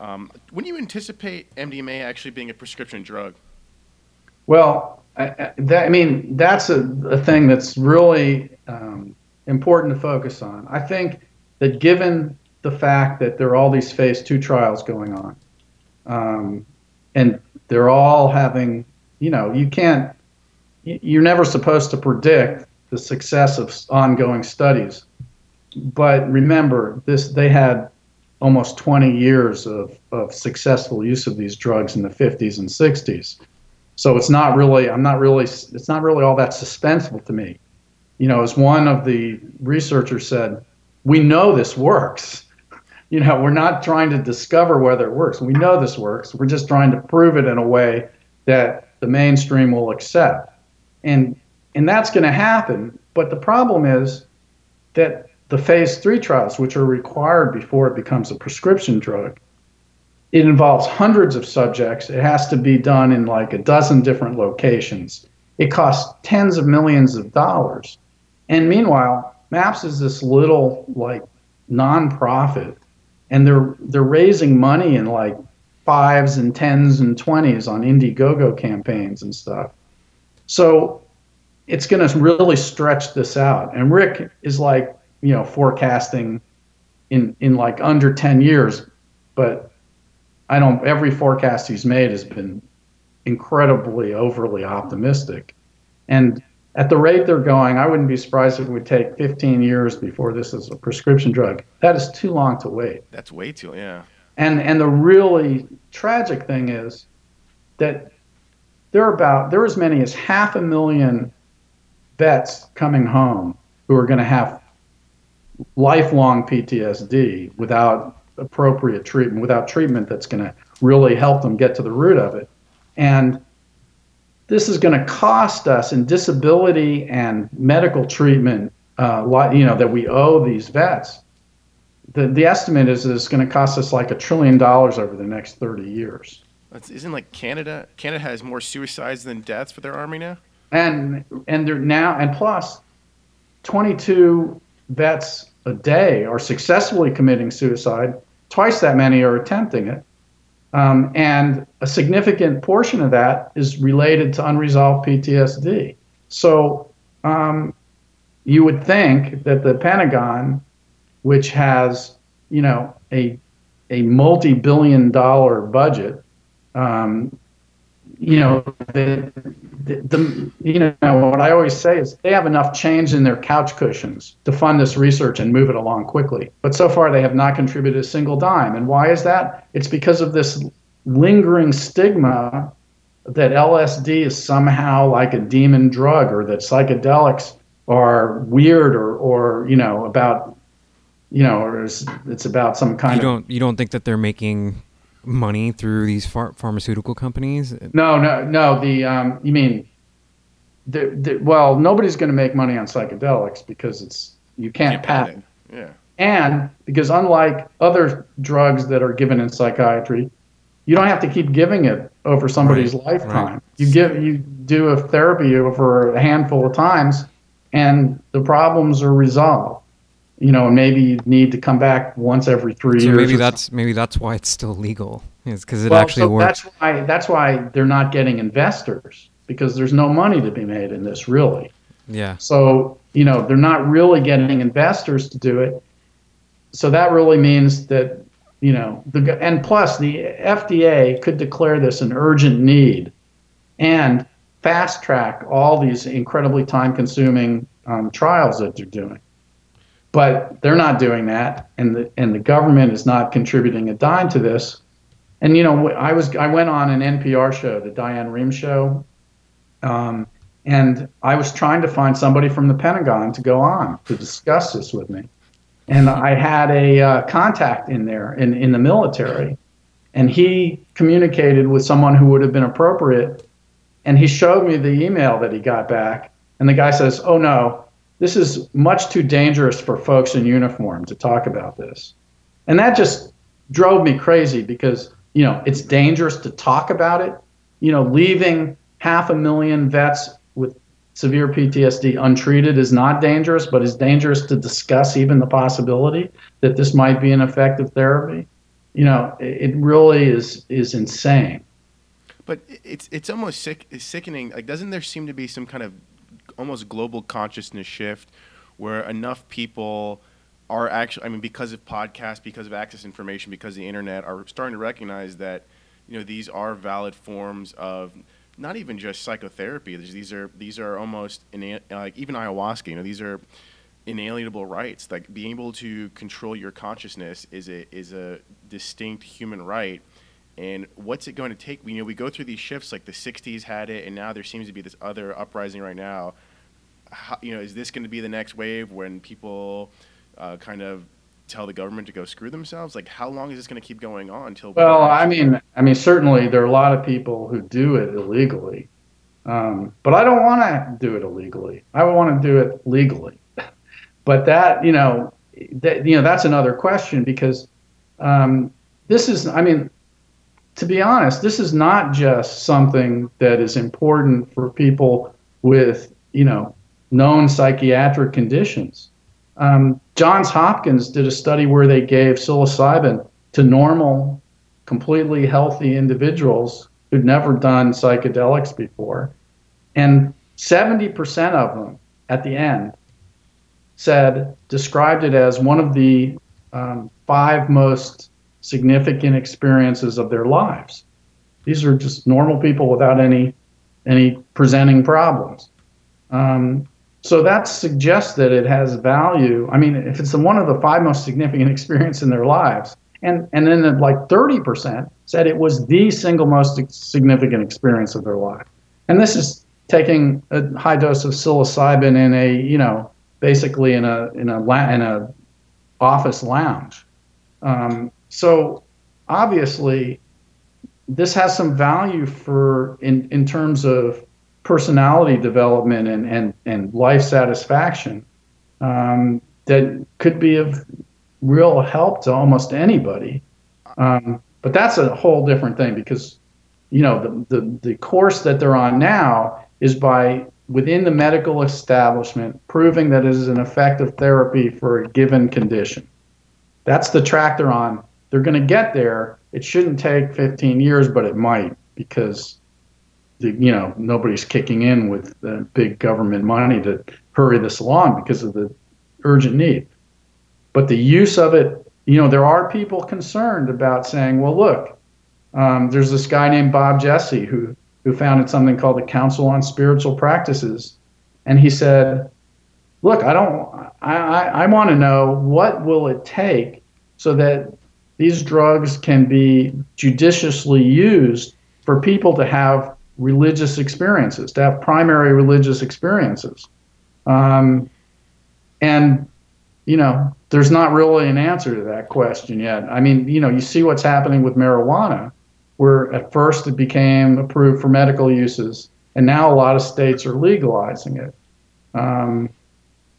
Speaker 2: Um, when do you anticipate MDMA actually being a prescription drug?
Speaker 3: Well, I, that, I mean, that's a, a thing that's really um, important to focus on. I think that given the fact that there are all these phase two trials going on, um, and they're all having, you know, you can't, you're never supposed to predict the success of ongoing studies. But remember, this they had almost 20 years of, of successful use of these drugs in the 50s and 60s. So it's not really, I'm not really, it's not really all that suspenseful to me. You know, as one of the researchers said, we know this works. You know, we're not trying to discover whether it works. We know this works. We're just trying to prove it in a way that the mainstream will accept. And and that's going to happen. But the problem is that the phase three trials, which are required before it becomes a prescription drug, it involves hundreds of subjects. It has to be done in like a dozen different locations. It costs tens of millions of dollars. And meanwhile, MAPS is this little like nonprofit and they're they're raising money in like fives and tens and twenties on Indiegogo campaigns and stuff. So it's going to really stretch this out. And Rick is like, you know, forecasting in in like under 10 years, but I don't every forecast he's made has been incredibly overly optimistic. And at the rate they're going, I wouldn't be surprised if it would take 15 years before this is a prescription drug. That is too long to wait.
Speaker 2: That's way too, yeah.
Speaker 3: And and the really tragic thing is that there are about there are as many as half a million vets coming home who are going to have lifelong PTSD without appropriate treatment, without treatment that's going to really help them get to the root of it. And this is going to cost us in disability and medical treatment, uh, you know, that we owe these vets. The, the estimate is that it's going to cost us like a trillion dollars over the next 30 years.
Speaker 2: That's, isn't like Canada? Canada has more suicides than deaths for their army now.
Speaker 3: And and they're now and plus, 22 vets a day are successfully committing suicide. Twice that many are attempting it. Um, and a significant portion of that is related to unresolved PTSD. So um, you would think that the Pentagon, which has, you know, a, a multi-billion dollar budget, um, you know, the, the, the, you know, what I always say is they have enough change in their couch cushions to fund this research and move it along quickly. But so far, they have not contributed a single dime. And why is that? It's because of this lingering stigma that LSD is somehow like a demon drug or that psychedelics are weird or, or you know, about, you know, or it's, it's about some kind
Speaker 1: you
Speaker 3: of.
Speaker 1: don't you don't think that they're making money through these phar- pharmaceutical companies?
Speaker 3: No, no, no. The um, you mean, the, the, well, nobody's going to make money on psychedelics because it's you can't,
Speaker 2: Can't
Speaker 3: patent.
Speaker 2: patent. Yeah.
Speaker 3: And because unlike other drugs that are given in psychiatry, you don't have to keep giving it over somebody's
Speaker 1: Right,
Speaker 3: lifetime.
Speaker 1: right.
Speaker 3: You give you do a therapy over a handful of times, and the problems are resolved. You know, and maybe you need to come back once every three
Speaker 1: So
Speaker 3: years.
Speaker 1: maybe that's maybe that's why it's still legal. Is because it
Speaker 3: well,
Speaker 1: actually
Speaker 3: so
Speaker 1: works.
Speaker 3: That's why that's why they're not getting investors because there's no money to be made in this really.
Speaker 1: Yeah.
Speaker 3: So you know they're not really getting investors to do it. So that really means that you know the and plus the FDA could declare this an urgent need, and fast track all these incredibly time consuming um, trials that they're doing. But they're not doing that, and the and the government is not contributing a dime to this. And you know, I was I went on an NPR show, the Diane Rehm show, um, and I was trying to find somebody from the Pentagon to go on to discuss this with me. And I had a uh, contact in there in, in the military, and he communicated with someone who would have been appropriate. And he showed me the email that he got back, and the guy says, "Oh no, this is much too dangerous for folks in uniform to talk about this." And that just drove me crazy because you know it's dangerous to talk about it. You know, leaving half a million vets with severe PTSD untreated is not dangerous, but is dangerous to discuss even the possibility that this might be an effective therapy. You know, it it really is is insane.
Speaker 2: But it's it's almost sick, it's sickening. Like, doesn't there seem to be some kind of almost global consciousness shift where enough people are actually, I mean, because of podcasts, because of access information, because of the internet, are starting to recognize that, you know, these are valid forms of not even just psychotherapy. These are these are almost like even ayahuasca. You know, these are inalienable rights. Like being able to control your consciousness is a is a distinct human right. And what's it going to take? You know, we go through these shifts. Like the '60s had it, and now there seems to be this other uprising right now. How, you know, is this going to be the next wave when people uh, kind of tell the government to go screw themselves? Like, how long is this going to keep going on until?
Speaker 3: Well, I mean, I mean, certainly there are a lot of people who do it illegally, um, but I don't want to do it illegally. I want to do it legally. but that, you know, that you know, that's another question because um, this is, I mean, to be honest, this is not just something that is important for people with, you know, known psychiatric conditions. Um, Johns Hopkins did a study where they gave psilocybin to normal, completely healthy individuals who'd never done psychedelics before. And 70% of them at the end said, described it as one of the um, five most significant experiences of their lives. These are just normal people without any any presenting problems. Um, so that suggests that it has value. I mean, if it's one of the five most significant experience in their lives, and and then like 30% said it was the single most significant experience of their life. And this is taking a high dose of psilocybin in a you know basically in a in a in a office lounge. Um, so obviously, this has some value for in in terms of personality development and, and, and life satisfaction um, that could be of real help to almost anybody. Um, but that's a whole different thing because, you know, the, the, the course that they're on now is by within the medical establishment proving that it is an effective therapy for a given condition. That's the track they're on. They're going to get there. It shouldn't take 15 years, but it might because you know nobody's kicking in with the big government money to hurry this along because of the urgent need. But the use of it, you know, there are people concerned about saying, well, look, um, there's this guy named Bob Jesse who who founded something called the Council on Spiritual Practices, and he said, look, I don't, I, I, I want to know what will it take so that these drugs can be judiciously used for people to have religious experiences, to have primary religious experiences. Um, and, you know, there's not really an answer to that question yet. I mean, you know, you see what's happening with marijuana, where at first it became approved for medical uses, and now a lot of states are legalizing it. Um,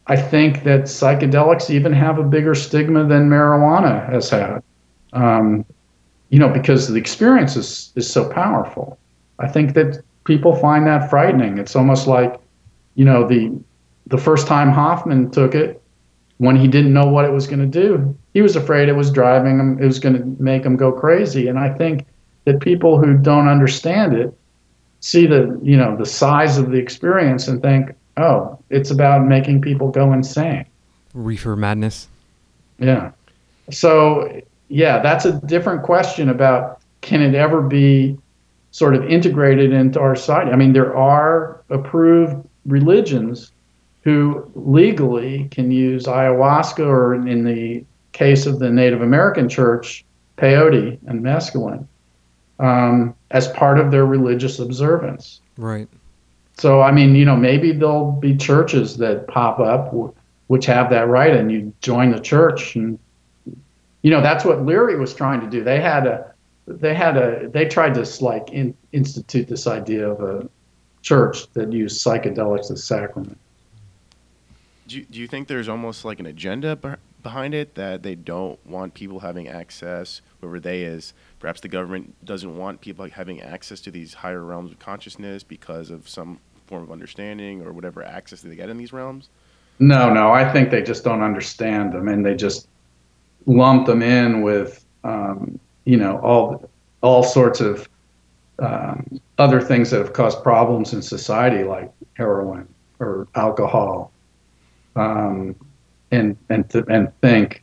Speaker 3: I think that psychedelics even have a bigger stigma than marijuana has had, um, you know, because the experience is, is so powerful. I think that people find that frightening. It's almost like, you know, the the first time Hofmann took it, when he didn't know what it was going to do, he was afraid it was driving him, it was going to make him go crazy. And I think that people who don't understand it see the, you know, the size of the experience and think, oh, it's about making people go insane.
Speaker 1: Reefer madness.
Speaker 3: Yeah. So, yeah, that's a different question about can it ever be sort of integrated into our society. I mean, there are approved religions who legally can use ayahuasca, or in the case of the Native American church, peyote and mescaline, um, as part of their religious observance.
Speaker 1: Right.
Speaker 3: So, I mean, you know, maybe there'll be churches that pop up w- which have that right, and you join the church. And, you know, that's what Leary was trying to do. They had a they had a they tried to like in, institute this idea of a church that used psychedelics as sacrament.
Speaker 2: Do you, do you think there's almost like an agenda behind it that they don't want people having access, whoever they is? Perhaps the government doesn't want people having access to these higher realms of consciousness because of some form of understanding or whatever access they get in these realms.
Speaker 3: No, no, I think they just don't understand them, and they just lump them in with um, you know all all sorts of um, other things that have caused problems in society, like heroin or alcohol. Um, and and th- and think,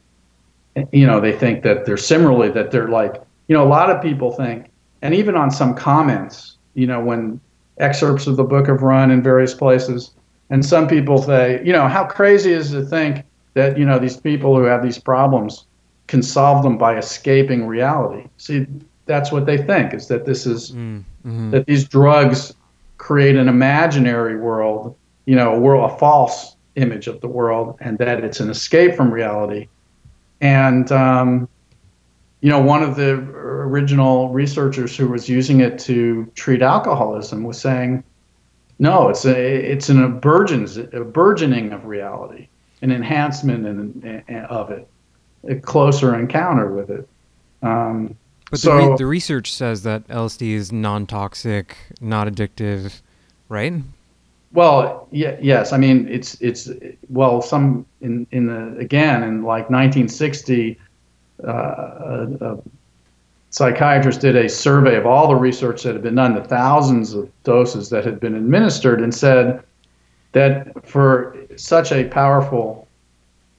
Speaker 3: you know, they think that they're similarly that they're like, you know, a lot of people think, and even on some comments, you know, when excerpts of the book have run in various places, and some people say, you know, how crazy is to think that you know these people who have these problems can solve them by escaping reality. See, that's what they think is that this is mm, hmm that these drugs create an imaginary world, you know, a world, a false image of the world, and that it's an escape from reality. And um, you know, one of the original researchers who was using it to treat alcoholism was saying, no, it's a it's an a burgeoning of reality, an enhancement in, in, of it, a closer encounter with it. Um,
Speaker 1: but so, the, re- the research says that LSD is non-toxic, not addictive, right?
Speaker 3: Well, yeah, yes. I mean, it's it's well, some in in the again in like 1960, uh, a, a psychiatrist did a survey of all the research that had been done, the thousands of doses that had been administered, and said that for such a powerful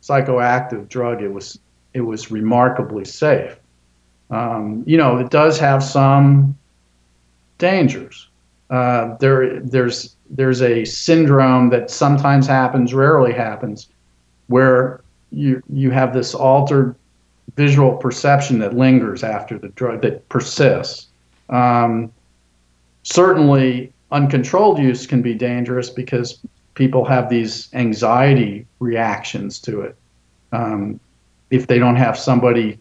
Speaker 3: psychoactive drug, it was it was remarkably safe. Um, you know, it does have some dangers. Uh, there, there's there's a syndrome that sometimes happens, rarely happens, where you you have this altered visual perception that lingers after the drug that persists. Um, certainly, uncontrolled use can be dangerous because people have these anxiety reactions to it. Um, if they don't have somebody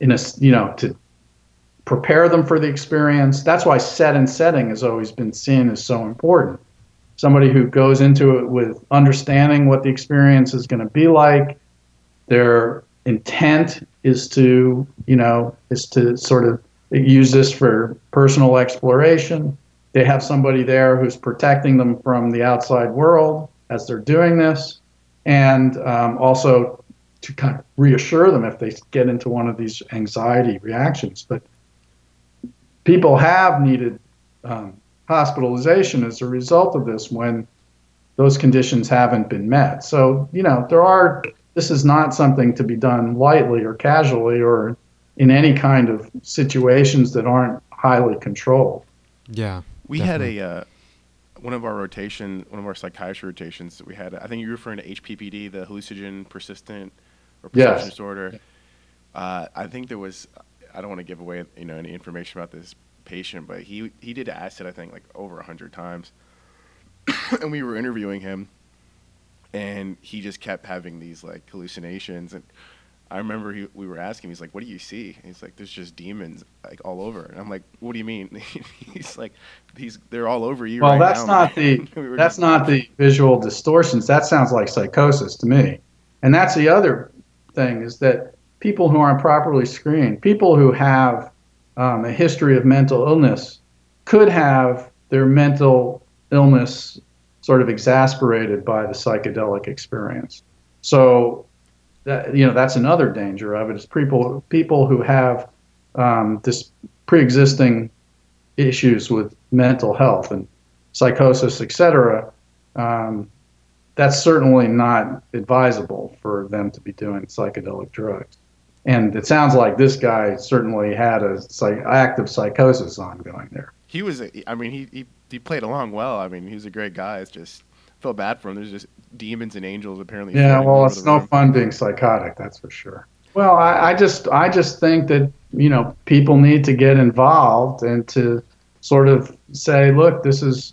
Speaker 3: in a you know to prepare them for the experience. That's why set and setting has always been seen as so important. Somebody who goes into it with understanding what the experience is going to be like. Their intent is to, you know, is to sort of use this for personal exploration. They have somebody there who's protecting them from the outside world as they're doing this, and um, also to kind of reassure them if they get into one of these anxiety reactions. But people have needed um, hospitalization as a result of this when those conditions haven't been met. So, you know, there are, this is not something to be done lightly or casually or in any kind of situations that aren't highly controlled.
Speaker 1: Yeah.
Speaker 2: We definitely. had a, uh, one of our rotation, one of our psychiatry rotations that we had, I think you're referring to HPPD, the hallucinogen persistent or perception yes. disorder. Uh, I think there was I don't want to give away you know any information about this patient, but he he did acid I think like over a hundred times, and we were interviewing him, and he just kept having these like hallucinations and. I remember he, we were asking, he's like, "What do you see?" And he's like, "There's just demons like all over." And I'm like, "What do you mean?" he's like, "These they're all over you."
Speaker 3: Well,
Speaker 2: right
Speaker 3: that's
Speaker 2: now,
Speaker 3: not the we that's not the visual distortions. That sounds like psychosis to me. And that's the other thing is that people who aren't properly screened, people who have um, a history of mental illness, could have their mental illness sort of exasperated by the psychedelic experience. So, that, you know, that's another danger of it is people people who have um, this pre-existing issues with mental health and psychosis, etc. Um, that's certainly not advisable for them to be doing psychedelic drugs. And it sounds like this guy certainly had a psych- active psychosis ongoing there.
Speaker 2: He was, a, I mean, he, he, he played along well. I mean, he was a great guy. It's just felt bad for him. There's just demons and angels apparently.
Speaker 3: Yeah, well, it's no room. fun being psychotic, that's for sure. Well, I, I just I just think that you know people need to get involved and to sort of say, look, this is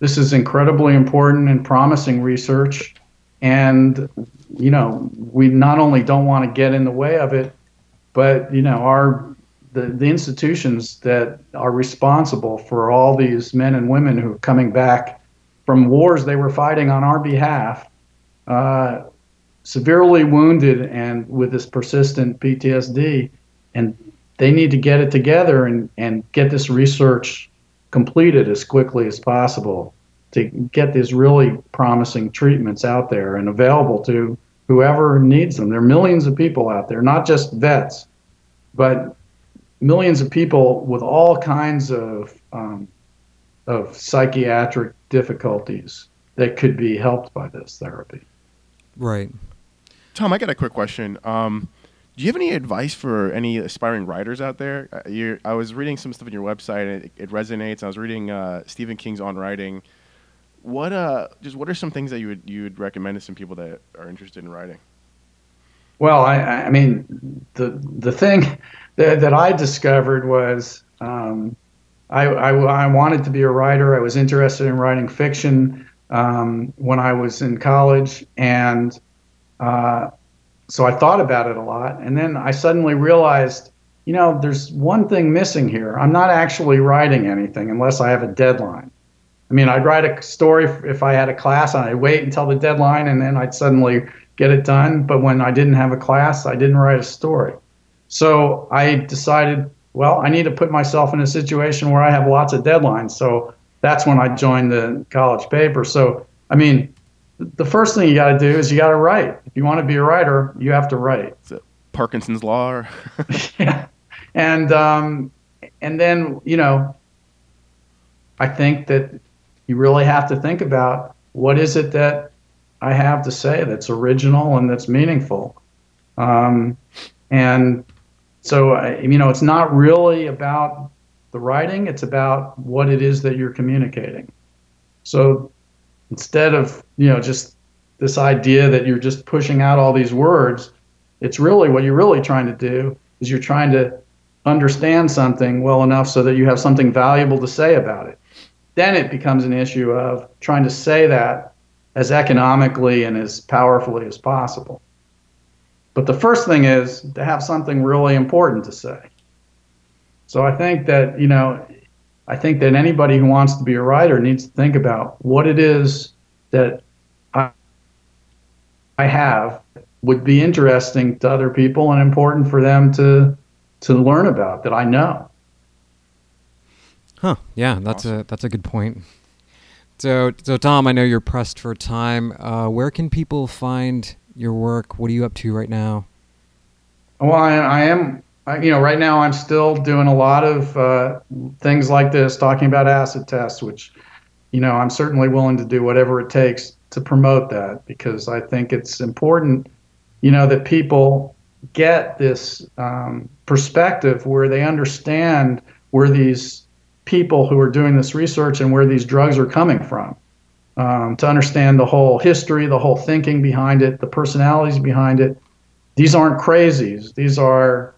Speaker 3: this is incredibly important and promising research, and you know, we not only don't want to get in the way of it, but you know, our the, the institutions that are responsible for all these men and women who are coming back from wars they were fighting on our behalf, uh, severely wounded and with this persistent PTSD, and they need to get it together and, and get this research completed as quickly as possible to get these really promising treatments out there and available to whoever needs them. There are millions of people out there, not just vets, but millions of people with all kinds of um, of psychiatric difficulties that could be helped by this therapy.
Speaker 1: Right.
Speaker 2: Tom, I got a quick question. Um, do you have any advice for any aspiring writers out there? Uh, I was reading some stuff on your website, and it, it resonates. I was reading uh, Stephen King's On Writing. What uh, just what are some things that you would you would recommend to some people that are interested in writing?
Speaker 3: Well, I, I mean, the the thing that, that I discovered was um, I, I, I wanted to be a writer. I was interested in writing fiction um, when I was in college, and uh, so I thought about it a lot, and then I suddenly realized, you know, there's one thing missing here. I'm not actually writing anything unless I have a deadline. I mean, I'd write a story if I had a class, and I'd wait until the deadline, and then I'd suddenly get it done. But when I didn't have a class, I didn't write a story. So I decided, well, I need to put myself in a situation where I have lots of deadlines. So that's when I joined the college paper. So, I mean, the first thing you got to do is you got to write. If you want to be a writer, you have to write.
Speaker 2: Parkinson's law? Or
Speaker 3: yeah, and um, and then you know, I think that you really have to think about what is it that I have to say that's original and that's meaningful. Um, and so, you know, it's not really about the writing; it's about what it is that you're communicating. So instead of you know just this idea that you're just pushing out all these words it's really what you're really trying to do is you're trying to understand something well enough so that you have something valuable to say about it. Then it becomes an issue of trying to say that as economically and as powerfully as possible. But the first thing is to have something really important to say. So i think that you know I think that anybody who wants to be a writer needs to think about what it is that I, I have would be interesting to other people and important for them to to learn about that I know.
Speaker 1: Huh. Yeah, that's awesome. a that's a good point. So, so Tom, I know you're pressed for time. Uh, where can people find your work? What are you up to right now?
Speaker 3: Well, I, I am you know, right now I'm still doing a lot of uh, things like this, talking about acid tests, which, you know, I'm certainly willing to do whatever it takes to promote that because I think it's important, you know, that people get this um, perspective where they understand where these people who are doing this research and where these drugs are coming from. Um, to understand the whole history, the whole thinking behind it, the personalities behind it. These aren't crazies. These are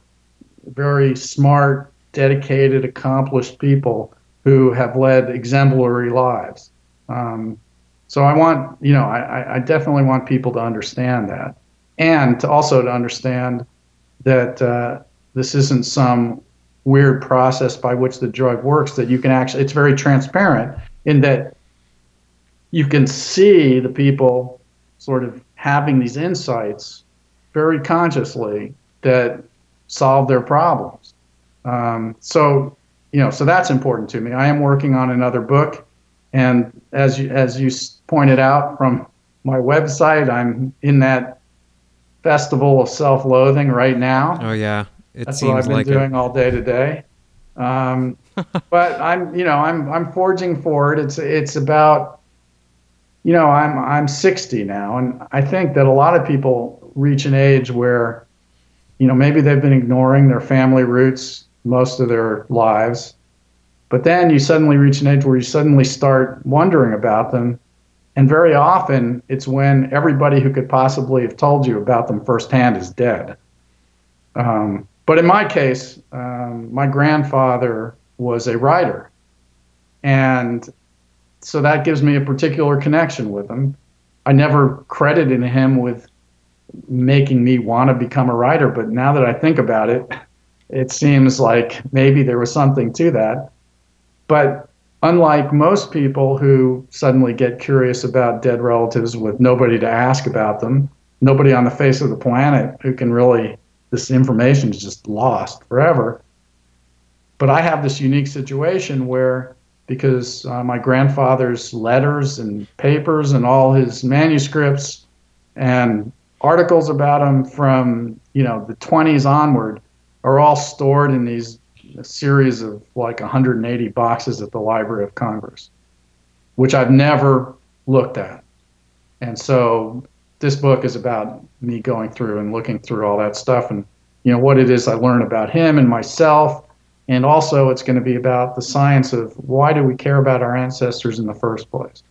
Speaker 3: very smart, dedicated, accomplished people who have led exemplary lives. Um, so I want, you know, I, I definitely want people to understand that, and to also to understand that uh, this isn't some weird process by which the drug works. That you can actually, it's very transparent in that you can see the people sort of having these insights very consciously that solve their problems. Um, so, you know, so that's important to me. I am working on another book, and as you as you pointed out from my website, I'm in that festival of self-loathing right now.
Speaker 1: Oh yeah,
Speaker 3: it that's what I've been like doing it. all day today. Um, but I'm, you know, I'm I'm forging forward. It's it's about, you know, I'm I'm 60 now, and I think that a lot of people reach an age where you know, maybe they've been ignoring their family roots most of their lives. But then you suddenly reach an age where you suddenly start wondering about them. And very often it's when everybody who could possibly have told you about them firsthand is dead. Um, but in my case, um, my grandfather was a writer. And so that gives me a particular connection with him. I never credited him with making me want to become a writer. But now that I think about it, it seems like maybe there was something to that. But unlike most people who suddenly get curious about dead relatives with nobody to ask about them, nobody on the face of the planet who can really, this information is just lost forever. But I have this unique situation where, because uh, my grandfather's letters and papers and all his manuscripts and articles about him from you know the 20s onward are all stored in these series of like 180 boxes at the Library of Congress, which I've never looked at. And so this book is about me going through and looking through all that stuff and you know what it is I learn about him and myself and also it's going to be about the science of why do we care about our ancestors in the first place.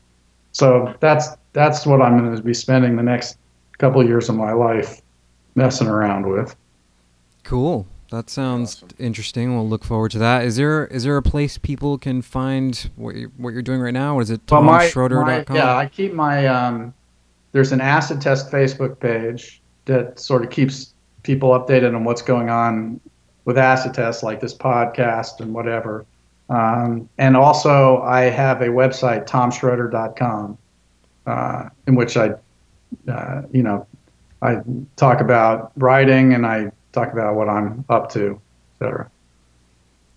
Speaker 3: So that's that's what I'm going to be spending the next couple of years of my life messing around with.
Speaker 1: Cool. That sounds
Speaker 2: Awesome.
Speaker 1: interesting. We'll look forward to that. Is there is there a place people can find what you're, what you're doing right now? What is it?
Speaker 3: Well,
Speaker 1: TomShroder.com?
Speaker 3: yeah, I keep my um, there's an acid test Facebook page that sort of keeps people updated on what's going on with acid tests, like this podcast and whatever. Um, and also, I have a website, tomshroder.com, uh, in which I, uh, you know, I talk about writing and I talk about what I'm up to, etc.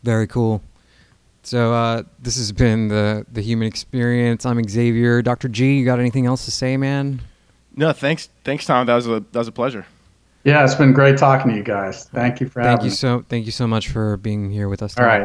Speaker 1: Very cool. So uh, this has been the the human experience. I'm Xavier. Dr. G, you got anything else to say, man?
Speaker 2: No, thanks, thanks, Tom. That was a that was a pleasure.
Speaker 3: Yeah, it's been great talking to you guys. Thank you for
Speaker 1: Thank
Speaker 3: having
Speaker 1: you
Speaker 3: me.
Speaker 1: so thank you so much for being here with us.
Speaker 3: All
Speaker 1: today.
Speaker 3: right.